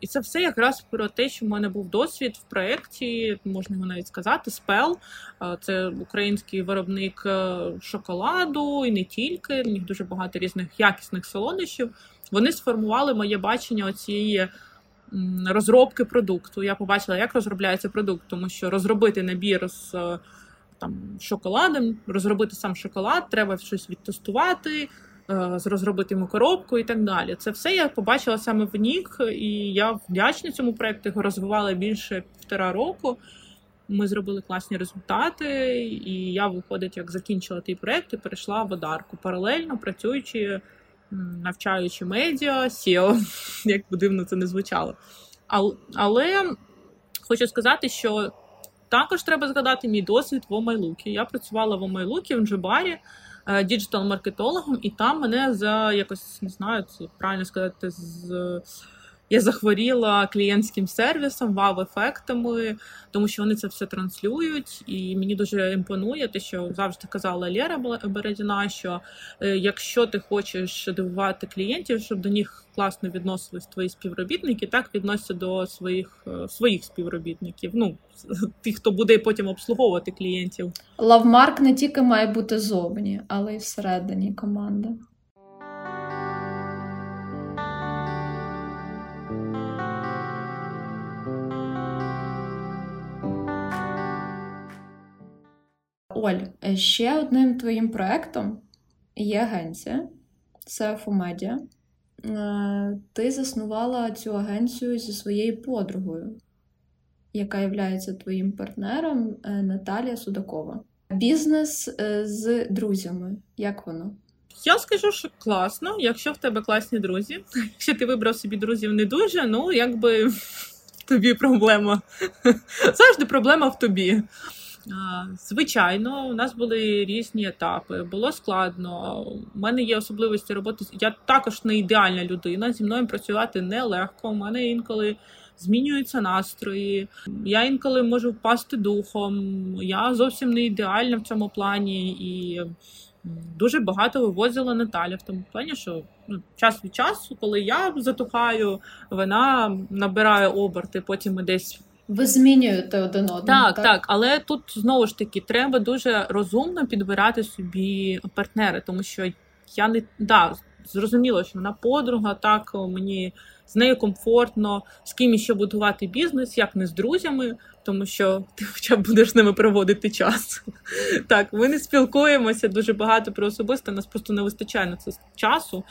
І це все якраз про те, що в мене був досвід в проєкті, можна його навіть сказати, спел. Це український виробник е, шоколаду і не тільки. У них дуже багато різних якісних солодощів. Вони сформували моє бачення цієї розробки продукту. Я побачила, як розробляється продукт, тому що розробити набір з е, там шоколадом, розробити сам шоколад, треба щось відтестувати, е, розробити йому коробку і так далі. Це все я побачила саме в них, і я вдячна цьому проекту. Його розвивала більше півтора року. Ми зробили класні результати, і я, виходить, як закінчила той проект і перейшла в Одарку, паралельно працюючи навчаючи медіа, SEO, як би дивно це не звучало. Але хочу сказати, що також треба згадати мій досвід в Омайлукі. Я працювала в Омайлукі в Нджибарі е, діджитал-маркетологом, і там мене за якось не знаю, це правильно сказати, з я захворіла клієнтським сервісом, вау-ефектами, тому що вони це все транслюють, і мені дуже імпонує те, що завжди казала Лєра Бередіна, що е, якщо ти хочеш дивувати клієнтів, щоб до них класно відносились твої співробітники, так відносяться до своїх е, своїх співробітників. Ну тих, хто буде потім обслуговувати клієнтів. Лавмарк не тільки має бути зовні, але й всередині команди. Оль, ще одним твоїм проектом є агенція, CFO Media. Е, ти заснувала цю агенцію зі своєю подругою, яка є твоїм партнером е, Наталія Судакова. Бізнес е, з друзями. Як воно? Я скажу, що класно, якщо в тебе класні друзі. Якщо ти вибрав собі друзів не дуже, ну якби тобі проблема. Завжди проблема в тобі. Звичайно, у нас були різні етапи, було складно. У мене є особливості роботи. Я також не ідеальна людина. Зі мною працювати нелегко. У мене інколи змінюються настрої. Я інколи можу впасти духом. Я зовсім не ідеальна в цьому плані і дуже багато вивозила Наталя в тому плані, що ну, час від часу, коли я затухаю, вона набирає оберти, потім ми десь. Ви змінюєте один одного. Так, так, так. Але тут знову ж таки треба дуже розумно підбирати собі партнери, тому що я не да, зрозуміло, що вона подруга, так мені з нею комфортно, з ким іще будувати бізнес, як не з друзями, тому що ти хоча б будеш з ними проводити час. Так, ми не спілкуємося дуже багато про особисте, нас просто не вистачає на це часу.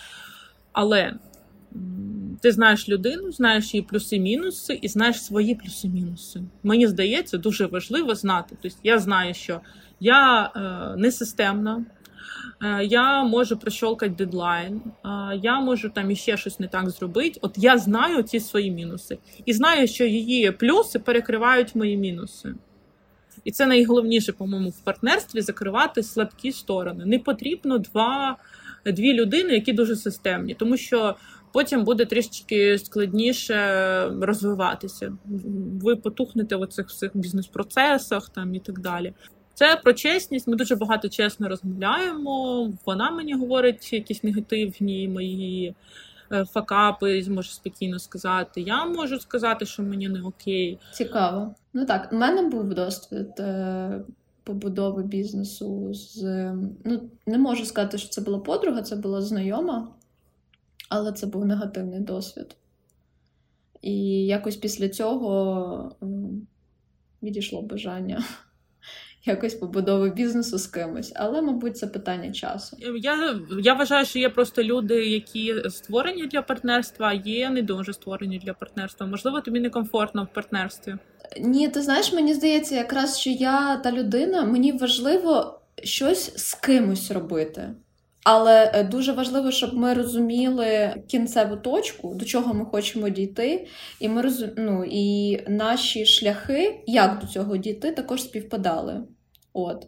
Але ти знаєш людину, знаєш її плюси-мінуси, і знаєш свої плюси-мінуси. Мені здається, дуже важливо знати. Тобто я знаю, що я е, не системна, Е, я можу прощолкати дедлайн, е, я можу там іще щось не так зробити. От я знаю ці свої мінуси. І знаю, що її плюси перекривають мої мінуси. І це найголовніше, по-моєму, в партнерстві закривати слабкі сторони. Не потрібно два, дві людини, які дуже системні, тому що потім буде трішечки складніше розвиватися. Ви потухнете в цих всіх бізнес-процесах там і так далі. Це про чесність. Ми дуже багато чесно розмовляємо. Вона мені говорить якісь негативні мої е, факапи, можу спокійно сказати. Я можу сказати, що мені не окей. Цікаво. Ну так, у мене був досвід е, побудови бізнесу з. Ну, не можу сказати, що це була подруга, це була знайома, але це був негативний досвід. І якось після цього відійшло бажання якось побудови бізнесу з кимось, але, мабуть, це питання часу. Я я вважаю, що є просто люди, які створені для партнерства, а є не дуже створені для партнерства. Можливо, тобі некомфортно в партнерстві. Ні, ти знаєш, мені здається, якраз що я та людина, мені важливо щось з кимось робити. Але е, дуже важливо, щоб ми розуміли кінцеву точку, до чого ми хочемо дійти, і ми розум... ну, і наші шляхи, як до цього дійти, також співпадали. От.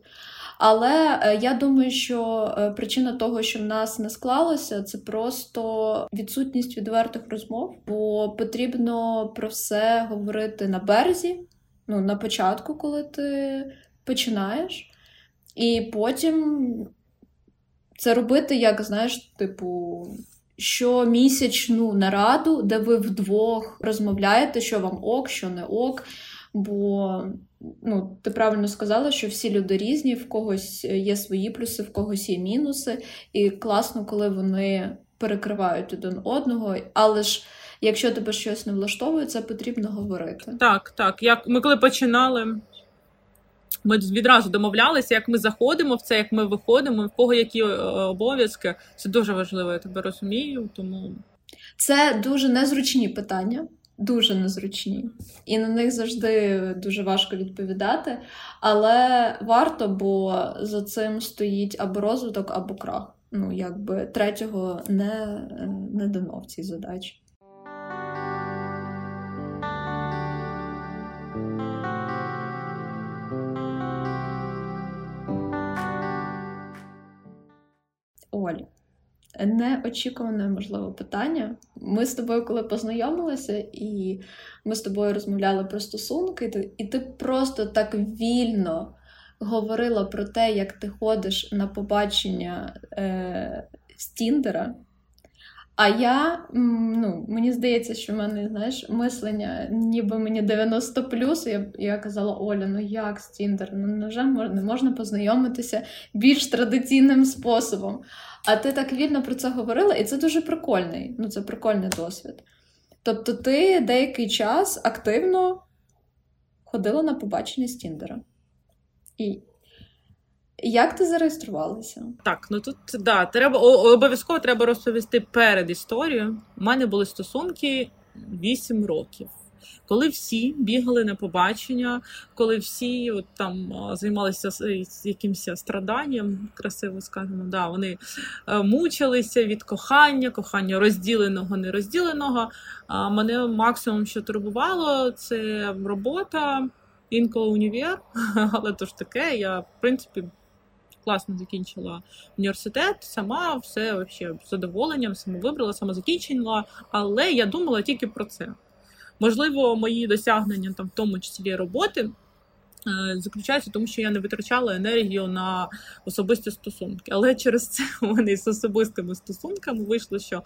Але е, я думаю, що е, причина того, що в нас не склалося, це просто відсутність відвертих розмов, бо потрібно про все говорити на березі, ну, на початку, коли ти починаєш, і потім це робити, як знаєш, типу, щомісячну нараду, де ви вдвох розмовляєте, що вам ок, що не ок. Бо ну, ти правильно сказала, що всі люди різні, в когось є свої плюси, в когось є мінуси, і класно, коли вони перекривають один одного. Але ж якщо тебе щось не влаштовує, це потрібно говорити. Так, так. Як ми коли починали. Ми відразу домовлялися, як ми заходимо в це, як ми виходимо, в кого які е, обов'язки. Це дуже важливо, я тебе розумію. Тому це дуже незручні питання, дуже незручні, і на них завжди дуже важко відповідати. Але варто, бо за цим стоїть або розвиток, або крах. Ну якби третього не, не дано в цій задачі. Оль, неочікуване, можливо, питання. Ми з тобою, коли познайомилися, і ми з тобою розмовляли про стосунки, і ти просто так вільно говорила про те, як ти ходиш на побачення е, з Тіндера. А я, ну, мені здається, що в мене, знаєш, мислення, ніби мені 90 плюс. Я я казала, Оля, ну як з Тіндер? Ну вже можна, можна познайомитися більш традиційним способом. А ти так вільно про це говорила, і це дуже прикольний. Ну, це прикольний досвід. Тобто, ти деякий час активно ходила на побачення з Тіндера. І Як ти зареєструвалася? Так, ну тут да, треба обов'язково треба розповісти перед історією. У мене були стосунки 8 років. Коли всі бігали на побачення, коли всі от, там займалися якимось страданням, красиво скажемо, да, вони е, мучилися від кохання, кохання розділеного, нерозділеного. А мене максимум, що турбувало, це робота, інколи універ, але то ж таке, я в принципі. Класно закінчила університет, сама все вообще з задоволенням, сама вибрала, сама закінчила, але я думала тільки про це. Можливо, мої досягнення, там, в тому числі роботи, е, заключаються в тому, що я не витрачала енергію на особисті стосунки. Але через це у мене з особистими стосунками вийшло, що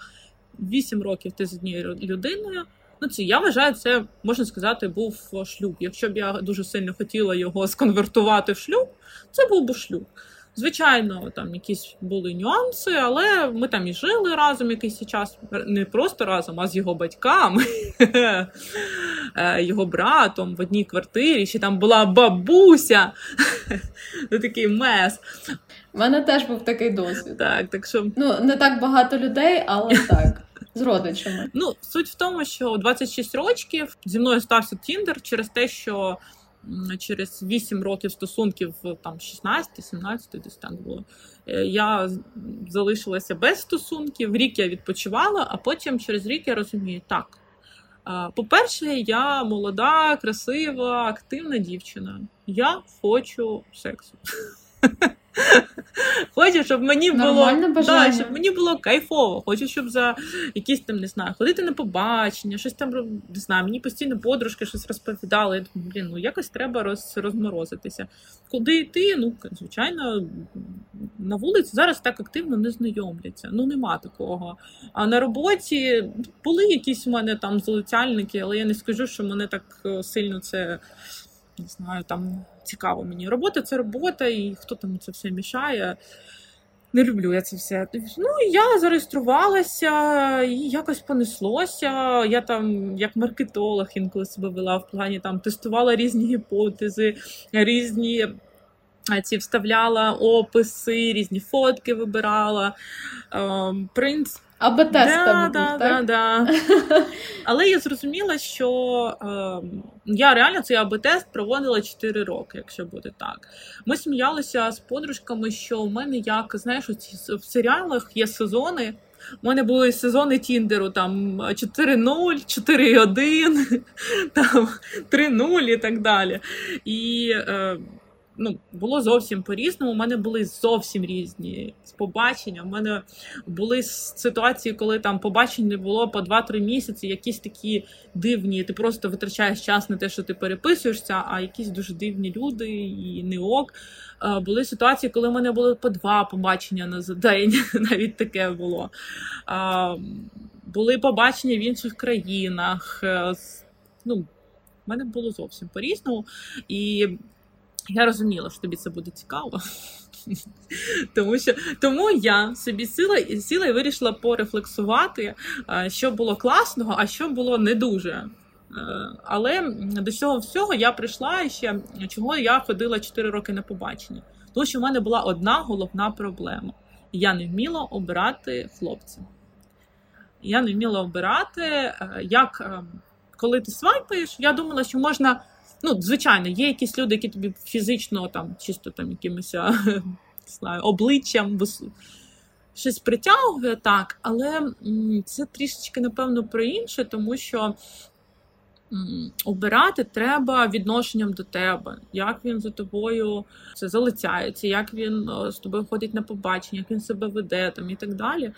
8 років ти з однією людиною. Ну, це я вважаю, це можна сказати, був шлюб. Якщо б я дуже сильно хотіла його сконвертувати в шлюб, це був би шлюб. Звичайно, там якісь були нюанси, але ми там і жили разом якийсь час, не просто разом, а з його батьками, е, його братом в одній квартирі. Ще там була бабуся. Ну, такий мес. У мене теж був такий досвід. Так, так що... Ну, не так багато людей, але так. З родичами. Ну, суть в тому, що 26 років зі мною стався Тіндер через те, що через 8 років стосунків, там 16-17 десь так було. Е, я залишилася без стосунків, рік я відпочивала, а потім через рік я розумію, так. По-перше, я молода, красива, активна дівчина. Я хочу сексу. Хочу, щоб мені було да, щоб мені було кайфово. Хочу, щоб за якісь там не знаю, ходити на побачення, щось там не знаю. Мені постійно подружки щось розповідали. Я думаю, блін, ну якось треба роз, розморозитися. Куди йти? Ну, звичайно, на вулиці зараз так активно не знайомляться. Ну нема такого. А на роботі були якісь у мене там залицяльники, але я не скажу, що мене так е, сильно це не знаю, там цікаво мені. Робота це робота, і хто там це все мішає. Не люблю я це все. Ну, я зареєструвалася і якось понеслося. Я там, як маркетолог, інколи себе вела в плані там тестувала різні гіпотези, різні ці вставляла описи, різні фотки вибирала. Ем, принц Аби тест да, там да, так? Да, да. Але я зрозуміла, що е, я реально цей АБ-тест проводила 4 роки, якщо буде так. Ми сміялися з подружками, що у мене як знаєш, в серіалах є сезони. У мене були сезони Тіндеру там 4.0, 4.1, там 3.0 і так далі. І е, ну, було зовсім по-різному. У мене були зовсім різні побачення. У мене були ситуації, коли там побачень не було по 2-3 місяці, якісь такі дивні. Ти просто витрачаєш час на те, що ти переписуєшся, а якісь дуже дивні люди і не ок. Були ситуації, коли в мене було по два побачення на день, навіть таке було. Були побачення в інших країнах. Е, ну, в мене було зовсім по-різному. І я розуміла, що тобі це буде цікаво. Тому що тому я собі сіла, сіла і вирішила порефлексувати, що було класного, а що було не дуже. Е, але до цього всього я прийшла ще, чого я ходила 4 роки на побачення. Тому що в мене була одна головна проблема. Я не вміла обирати хлопців. Я не вміла обирати, е, як е, коли ти свайпаєш, я думала, що можна Ну, звичайно, є якісь люди, які тобі фізично там, чисто там якимось знаю, обличчям щось притягує, так, але це трішечки, напевно, про інше, тому що. Обирати треба відношенням до тебе, як він за тобою це залицяється, як він з тобою ходить на побачення, як він себе веде там і так далі.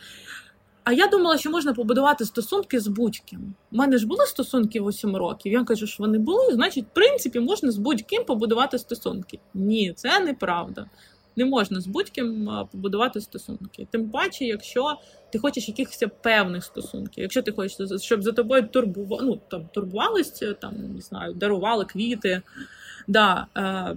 А я думала, що можна побудувати стосунки з будь-ким. У мене ж були стосунки 8 років. Я кажу, що вони були, значить, в принципі, можна з будь-ким побудувати стосунки. Ні, це неправда. Не можна з будь-ким побудувати стосунки. Тим паче, якщо ти хочеш якихось певних стосунків, якщо ти хочеш, щоб за тобою турбували, ну, там, турбувалися, там, не знаю, дарували квіти да, е,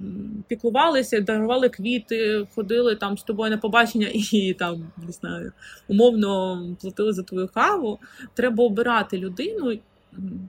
піклувалися, дарували квіти, ходили там з тобою на побачення і там не знаю, умовно платили за твою каву. Треба обирати людину,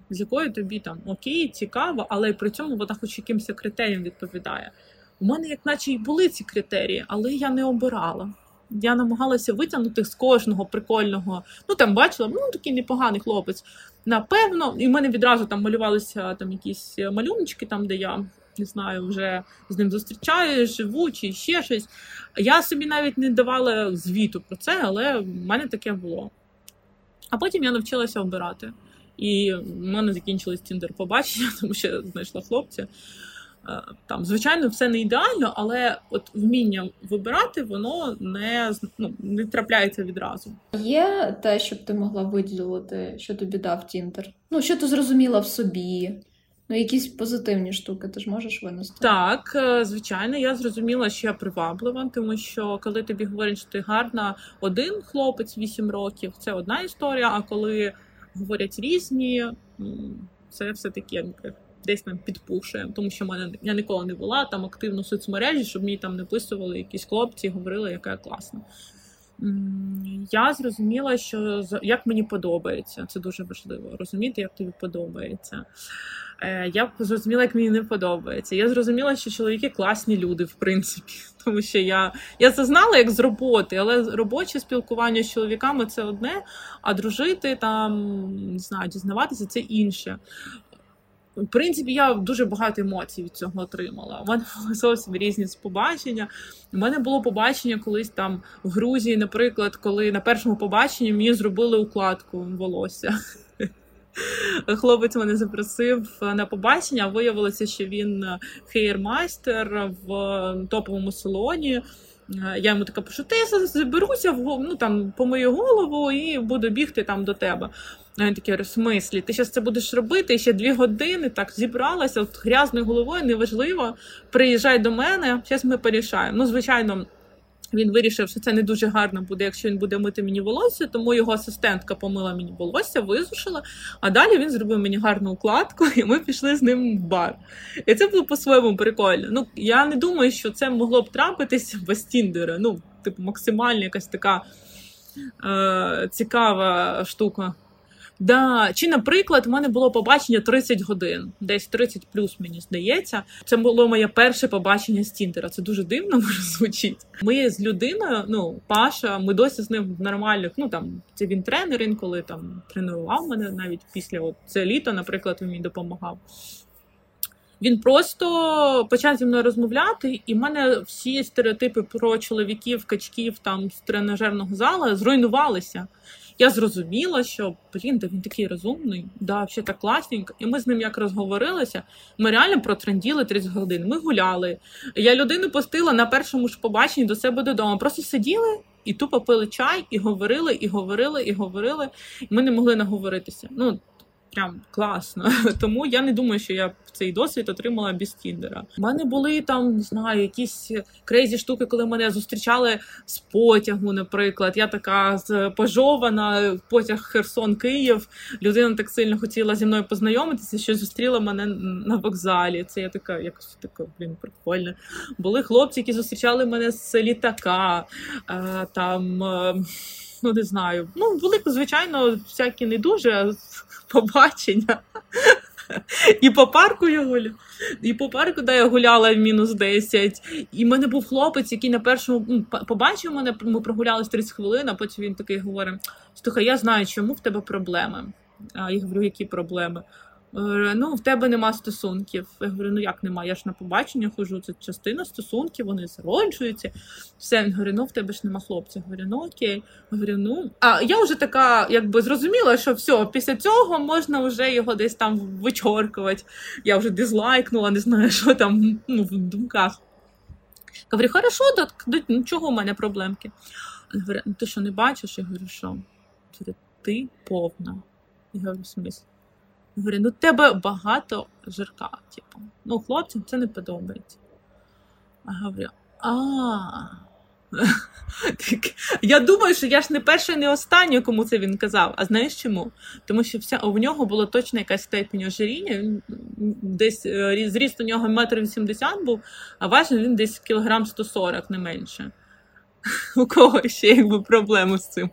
з якою тобі там окей, цікаво, але при цьому вона хоч якимось критеріям відповідає. у мене, як наче, й були ці критерії, але я не обирала. Я намагалася витягнути з кожного прикольного. Ну там бачила, ну такий непоганий хлопець. Напевно, і в мене відразу там малювалися там якісь малюночки, там, де я не знаю, вже з ним зустрічаюсь, живу чи ще щось. Я собі навіть не давала звіту про це, але в мене таке було. А потім я навчилася обирати. І в мене закінчились тіндер побачення, тому що я знайшла хлопця. Е, там, звичайно, все не ідеально, але от вміння вибирати, воно не ну, не трапляється відразу. Є те, щоб ти могла виділити, що тобі дав Тіндер? Ну, що ти зрозуміла в собі? Ну, якісь позитивні штуки ти ж можеш винести? Так, е, звичайно, я зрозуміла, що я приваблива, тому що коли тобі говорять, що ти гарна, один хлопець 8 років, це одна історія. А коли говорять різні, це все таки десь там підпушує, тому що мене я ніколи не була там активно в соцмережі, щоб мені там не писували якісь хлопці, говорили, яка я класна. Я зрозуміла, що як мені подобається, це дуже важливо розуміти, як тобі подобається. Е, я зрозуміла, як мені не подобається. Я зрозуміла, що чоловіки класні люди, в принципі, тому що я я це знала як з роботи, але робоче спілкування з чоловіками це одне, а дружити там не знаю, дізнаватися це інше. В принципі, я дуже багато емоцій від цього отримала. У мене були зовсім різні побачення. У мене було побачення колись там в Грузії, наприклад, коли на першому побаченні мені зробили укладку волосся. Хлопець мене запросив на побачення. Виявилося, що він хейрмайстер в топовому салоні. Я йому така пишу, ти заберуся в ну, там, по мою голову і буду бігти там до тебе. А він такий, в смислі, ти зараз це будеш робити ще дві години, так зібралася от грязною головою, неважливо. Приїжджай до мене, зараз ми порішаємо. Ну, звичайно, він вирішив, що це не дуже гарно буде, якщо він буде мити мені волосся, тому його асистентка помила мені волосся, висушила. А далі він зробив мені гарну укладку, і ми пішли з ним в бар. І це було по-своєму прикольно. Ну, я не думаю, що це могло б трапитися без Тіндера. Ну, типу, максимально якась така е- цікава штука. Да. Чи, наприклад, у мене було побачення 30 годин, десь 30 плюс, мені здається. Це було моє перше побачення з Тіндера. Це дуже дивно може звучить. Ми з людиною, ну, Паша, ми досі з ним в нормальних. Ну там це він тренер, інколи там тренував мене навіть після от, це літо, наприклад, він мені допомагав. Він просто почав зі мною розмовляти, і в мене всі стереотипи про чоловіків, качків там з тренажерного зала зруйнувалися я зрозуміла, що блін, да він такий розумний, да, все так класненько. І ми з ним як розговорилися. Ми реально протренділи 30 годин. Ми гуляли. Я людину пустила на першому ж побаченні до себе додому. Просто сиділи і тупо пили чай, і говорили, і говорили, і говорили. І ми не могли наговоритися. Ну прям класно. Тому я не думаю, що я цей досвід отримала без Тіндера. У мене були там, не знаю, якісь crazy штуки, коли мене зустрічали з потягу, наприклад. Я така пожована, потяг Херсон, Київ. Людина так сильно хотіла зі мною познайомитися, що зустріла мене на вокзалі. Це я така, якось така, блін, прикольно. Були хлопці, які зустрічали мене з літака. А, там. Ну, не знаю. Ну, були, звичайно, всякі не дуже побачення. І по парку я гуляла. І по парку, де я гуляла в мінус 10. І в мене був хлопець, який на першому ну, побачив мене, ми прогулялись 30 хвилин, а потім він такий говорить: Слухай, я знаю, чому в тебе проблеми. А я говорю, які проблеми? Ну, в тебе нема стосунків. Я говорю, ну як нема? Я ж на побачення хожу, це частина стосунків, вони зароджуються. Все, він говорить, ну в тебе ж нема хлопця. Говорю, ну окей. Говорю, ну. А я вже така, якби зрозуміла, що все, після цього можна вже його десь там вичоркувати. Я вже дизлайкнула, не знаю, що там ну, в думках. Я говорю, хорошо, так ну чого у мене проблемки? Говорю, ну ти що не бачиш? Я говорю, що? Ти повна. Я говорю, в смислі? Говорю, ну тебе багато жирка. Типу. Ну, хлопцям це не подобається. А говорю, а. Я думаю, що я ж не перша і не остання, кому це він казав. А знаєш чому? Тому що вся у нього було точно якась степінь ожиріння. Десь е, зріст у нього метр вісімдесят був, а важив він десь кілограм 140, не менше. У кого ще якби проблеми з цим?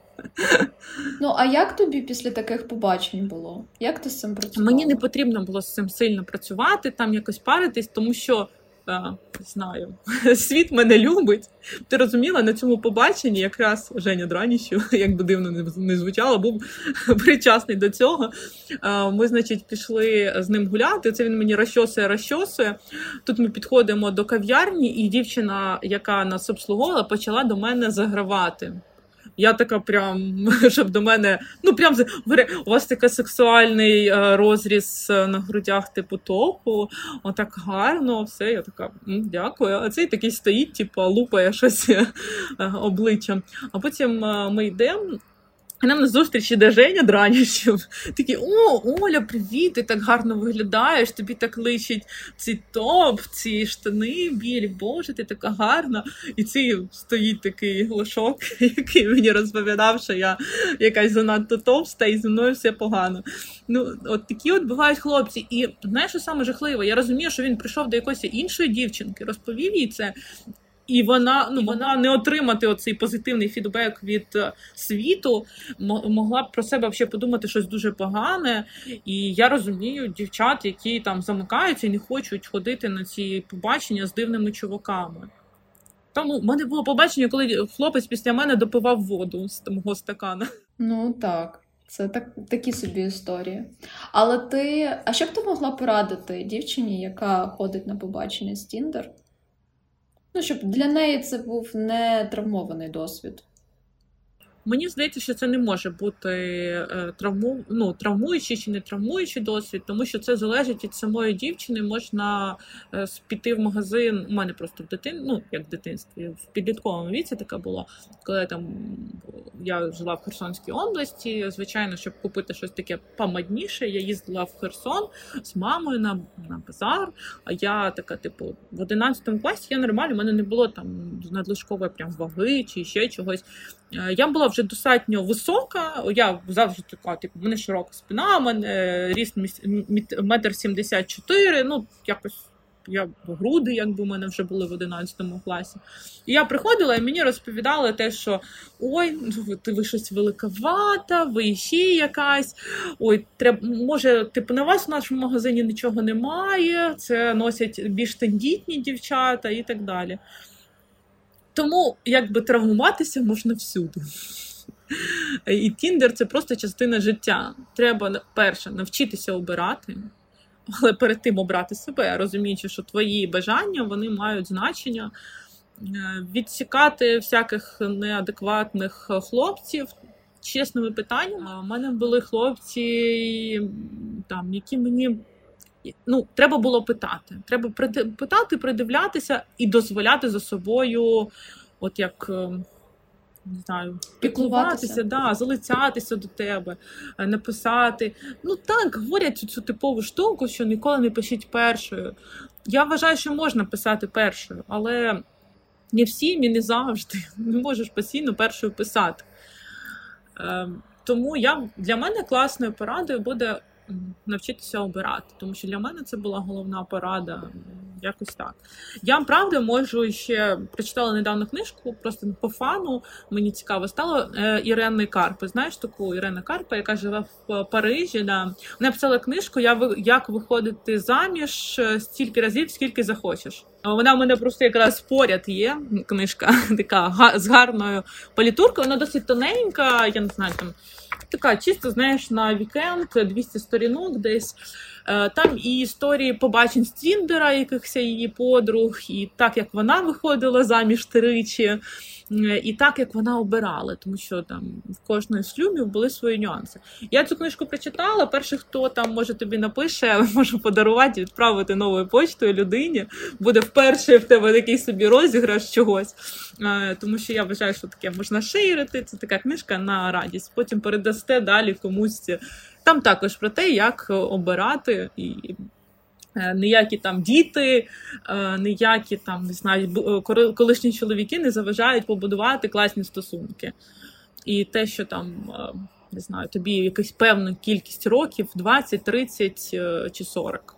Ну, а як тобі після таких побачень було? Як ти з цим працювала? Мені не потрібно було з цим сильно працювати, там якось паритись, тому що а, знаю, світ мене любить. Ти розуміла, на цьому побаченні якраз Женя Драніщу, як би дивно не звучало, був причасний до цього. Ми, значить, пішли з ним гуляти. Це він мені розчосує, розчосує. Тут ми підходимо до кав'ярні, і дівчина, яка нас обслуговувала, почала до мене загравати. Я така прям, щоб до мене, ну прям у вас такий сексуальний е, розріз е, на грудях, типу топу, отак гарно, все. Я така, дякую. А цей такий стоїть, типу, лупає щось е, обличчям. А потім ми йдемо. І нам на зустріч іде Женя Драніщев. Такий, о, Оля, привіт! Ти так гарно виглядаєш, тобі так личить цей топ, ці штани білі, боже, ти така гарна. І цей стоїть такий лошок, який мені розповідав, що я якась занадто товста, і зі мною все погано. Ну, от такі от бувають хлопці. І знаєш, що саме жахливо? Я розумію, що він прийшов до якоїсь іншої дівчинки, розповів їй це. І вона ну вона не отримати оцей позитивний фідбек від е, світу, могла б про себе взагалі подумати щось дуже погане. І я розумію дівчат, які там замикаються і не хочуть ходити на ці побачення з дивними чуваками. Тому в мене було побачення, коли хлопець після мене допивав воду з мого стакана. Ну так. Це так, такі собі історії. Але ти. А що б ти могла порадити дівчині, яка ходить на побачення з Тіндер? Ну, щоб для неї це був не травмований досвід. Мені здається, що це не може бути е, травму, ну, травмуючий чи не травмуючий досвід, тому що це залежить від самої дівчини. Можна е, піти в магазин. У мене просто в дитин, ну як в дитинстві, в підлітковому віці таке було, коли там я жила в Херсонській області. Звичайно, щоб купити щось таке помадніше, я їздила в Херсон з мамою на на базар. А я така, типу, в 11 класі я нормально, у мене не було там надлишкової прям ваги чи ще чогось. Е, я була вже достатньо висока. Я завжди така, типу, мене широка спина, у мене ріст метр сімдесят чотири. Ну, якось я груди, якби у мене вже були в 11 класі. І я приходила, і мені розповідали те, що ой, ну, ти ви щось великовата, ви ще якась. Ой, треба, може, типу, на вас в нашому магазині нічого немає, це носять більш тендітні дівчата і так далі. Тому якби травмуватися можна всюди. І Тіндер це просто частина життя. Треба перше навчитися обирати, але перед тим обрати себе, розуміючи, що твої бажання вони мають значення, відсікати всяких неадекватних хлопців. Чесними питаннями, у мене були хлопці, там, які мені ну, треба було питати. Треба питати, придивлятися і дозволяти за собою, от як. Е, не знаю, піклуватися, да, залицятися до тебе, е, написати. Ну так, говорять цю, цю типову штуку, що ніколи не пишіть першою. Я вважаю, що можна писати першою, але не всім і не завжди. Не можеш постійно першою писати. Е, Тому я, для мене класною порадою буде навчитися обирати, тому що для мене це була головна порада. Якось так. Я правда можу ще прочитала недавно книжку, просто по фану. Мені цікаво стало е, Ірени Карпи. Знаєш таку Ірена Карпа, яка живе в Парижі. Да. Вона писала книжку Як виходити заміж стільки разів, скільки захочеш. Вона в мене просто якраз поряд є. Книжка така з гарною політуркою. Вона досить тоненька. Я не знаю там така чисто, знаєш, на вікенд 200 сторінок десь. Е, там і історії побачень з Тіндера, якихось її подруг, і так як вона виходила заміж тричі, і так як вона обирала, тому що там в кожної з шлюбів були свої нюанси. Я цю книжку прочитала. Перший, хто там може тобі напише, можу подарувати, відправити новою почтою людині. Буде вперше в тебе такий собі розіграш чогось. Е, тому що я вважаю, що таке можна ширити. Це така книжка на радість. Потім передасте далі комусь. Там також про те, як обирати і. Е, ніякі там діти, е, ніякі там не знаю, колишні чоловіки не заважають побудувати класні стосунки. І те, що там не знаю, тобі якась певна кількість років 20, 30 чи 40.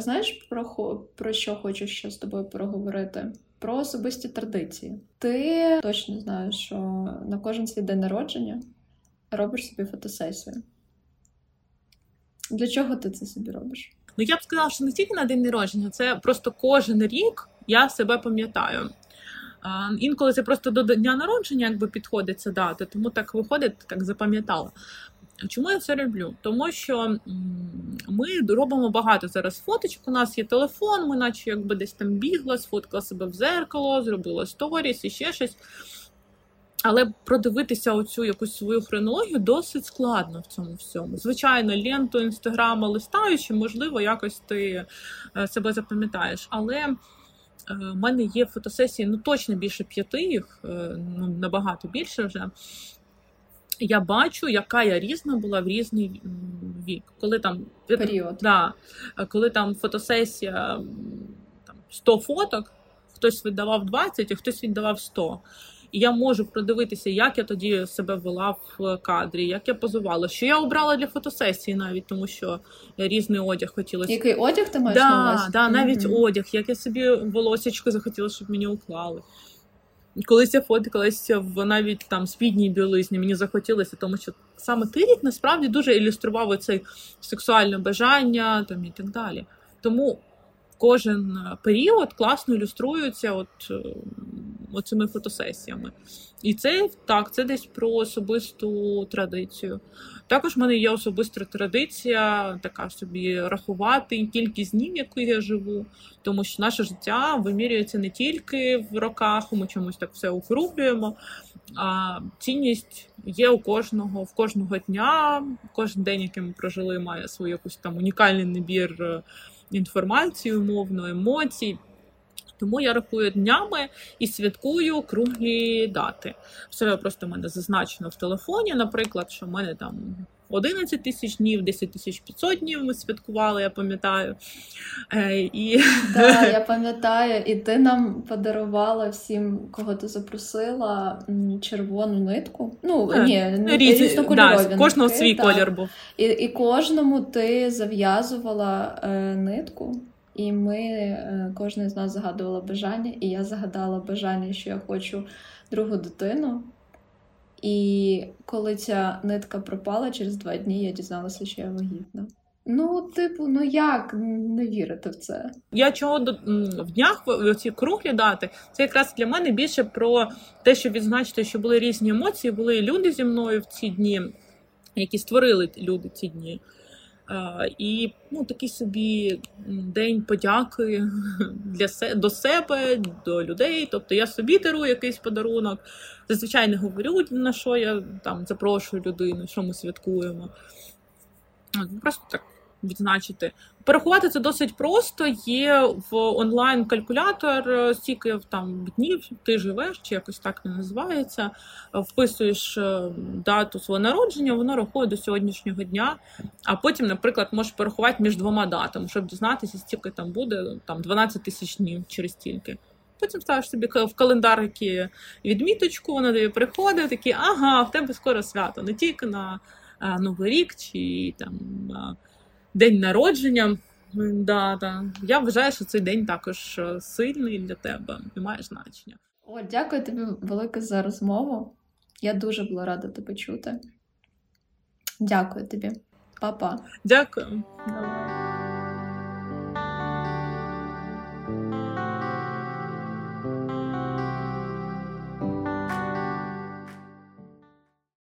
А знаєш, про про що хочу ще з тобою проговорити? Про особисті традиції. Ти точно знаєш, що на кожен свій день народження робиш собі фотосесію. Для чого ти це собі робиш? Ну я б сказала, що не тільки на день народження, це просто кожен рік я себе пам'ятаю. Інколи це просто до дня народження, якби підходить ця дата, тому так виходить, так запам'ятала. Чому я це роблю? Тому що ми робимо багато зараз фоточок. У нас є телефон, ми наче якби десь там бігла, сфоткала себе в зеркало, зробила сторіс і ще щось. Але продивитися оцю якусь свою хронологію досить складно в цьому всьому. Звичайно, ленту інстаграма листаючи, можливо, якось ти е, себе запам'ятаєш. Але в е, мене є фотосесії, ну точно більше п'яти їх, е, ну набагато більше вже. Я бачу, яка я різна була в різний вік. Коли там період. Да, коли там фотосесія там, 100 фоток, хтось віддавав 20, а хтось віддавав 100. І я можу продивитися, як я тоді себе вела в кадрі, як я позувала, що я обрала для фотосесії, навіть тому що різний одяг хотілося. Який одяг ти маєш да, на увазі? Да, навіть mm-hmm. одяг, як я собі волосечко захотіла, щоб мені уклали. Колись я фоткалася в навіть там спідній білизні, мені захотілося, тому що саме той насправді дуже ілюстрував цей сексуальне бажання там і так далі. Тому кожен період класно ілюструється от оцими фотосесіями. І це так, це десь про особисту традицію. Також в мене є особиста традиція, така собі рахувати кількість днів, яку я живу, тому що наше життя вимірюється не тільки в роках, ми чомусь так все округлюємо. А цінність є у кожного в кожного дня. Кожен день, який ми прожили, має свій якийсь там унікальний набір е, інформації, умовно, емоцій. Тому я рахую днями і святкую круглі дати. Все просто в мене зазначено в телефоні, наприклад, що в мене там 11 тисяч днів, 10 тисяч 500 днів ми святкували, я пам'ятаю. Е, і... Так, я пам'ятаю, і ти нам подарувала всім, кого ти запросила, червону нитку. Ну, а, ні, різні, да, Кожного свій так. колір був. І і кожному ти зав'язувала е, нитку. І ми, е, кожен з нас загадувала бажання, і я загадала бажання, що я хочу другу дитину. І коли ця нитка пропала через два дні, я дізналася, що я вагітна. Ну, типу, ну як не вірити в це? Я чого до в днях в ці круглі дати, це якраз для мене більше про те, щоб відзначити, що були різні емоції, були люди зі мною в ці дні, які створили люди ці дні. І ну, такий собі день подяки для се до себе, до людей. Тобто я собі дарую якийсь подарунок. Зазвичай не говорю, на що я там запрошую людину, що ми святкуємо. Просто так відзначити. Порахувати це досить просто. Є в онлайн-калькулятор, е, скільки там днів ти живеш, чи якось так не називається. Вписуєш е, дату свого народження, воно рахує до сьогоднішнього дня. А потім, наприклад, можеш порахувати між двома датами, щоб дізнатися, скільки там буде там 12 тисяч днів через стільки. Потім ставиш собі в календар відміточку, вона тобі приходить, такі, ага, в тебе скоро свято, не тільки на Новий рік чи там день народження. Да, да. Я вважаю, що цей день також е, сильний для тебе і має значення. О, дякую тобі велике за розмову. Я дуже була рада тебе чути. Дякую тобі, Па-па. Дякую. Давай.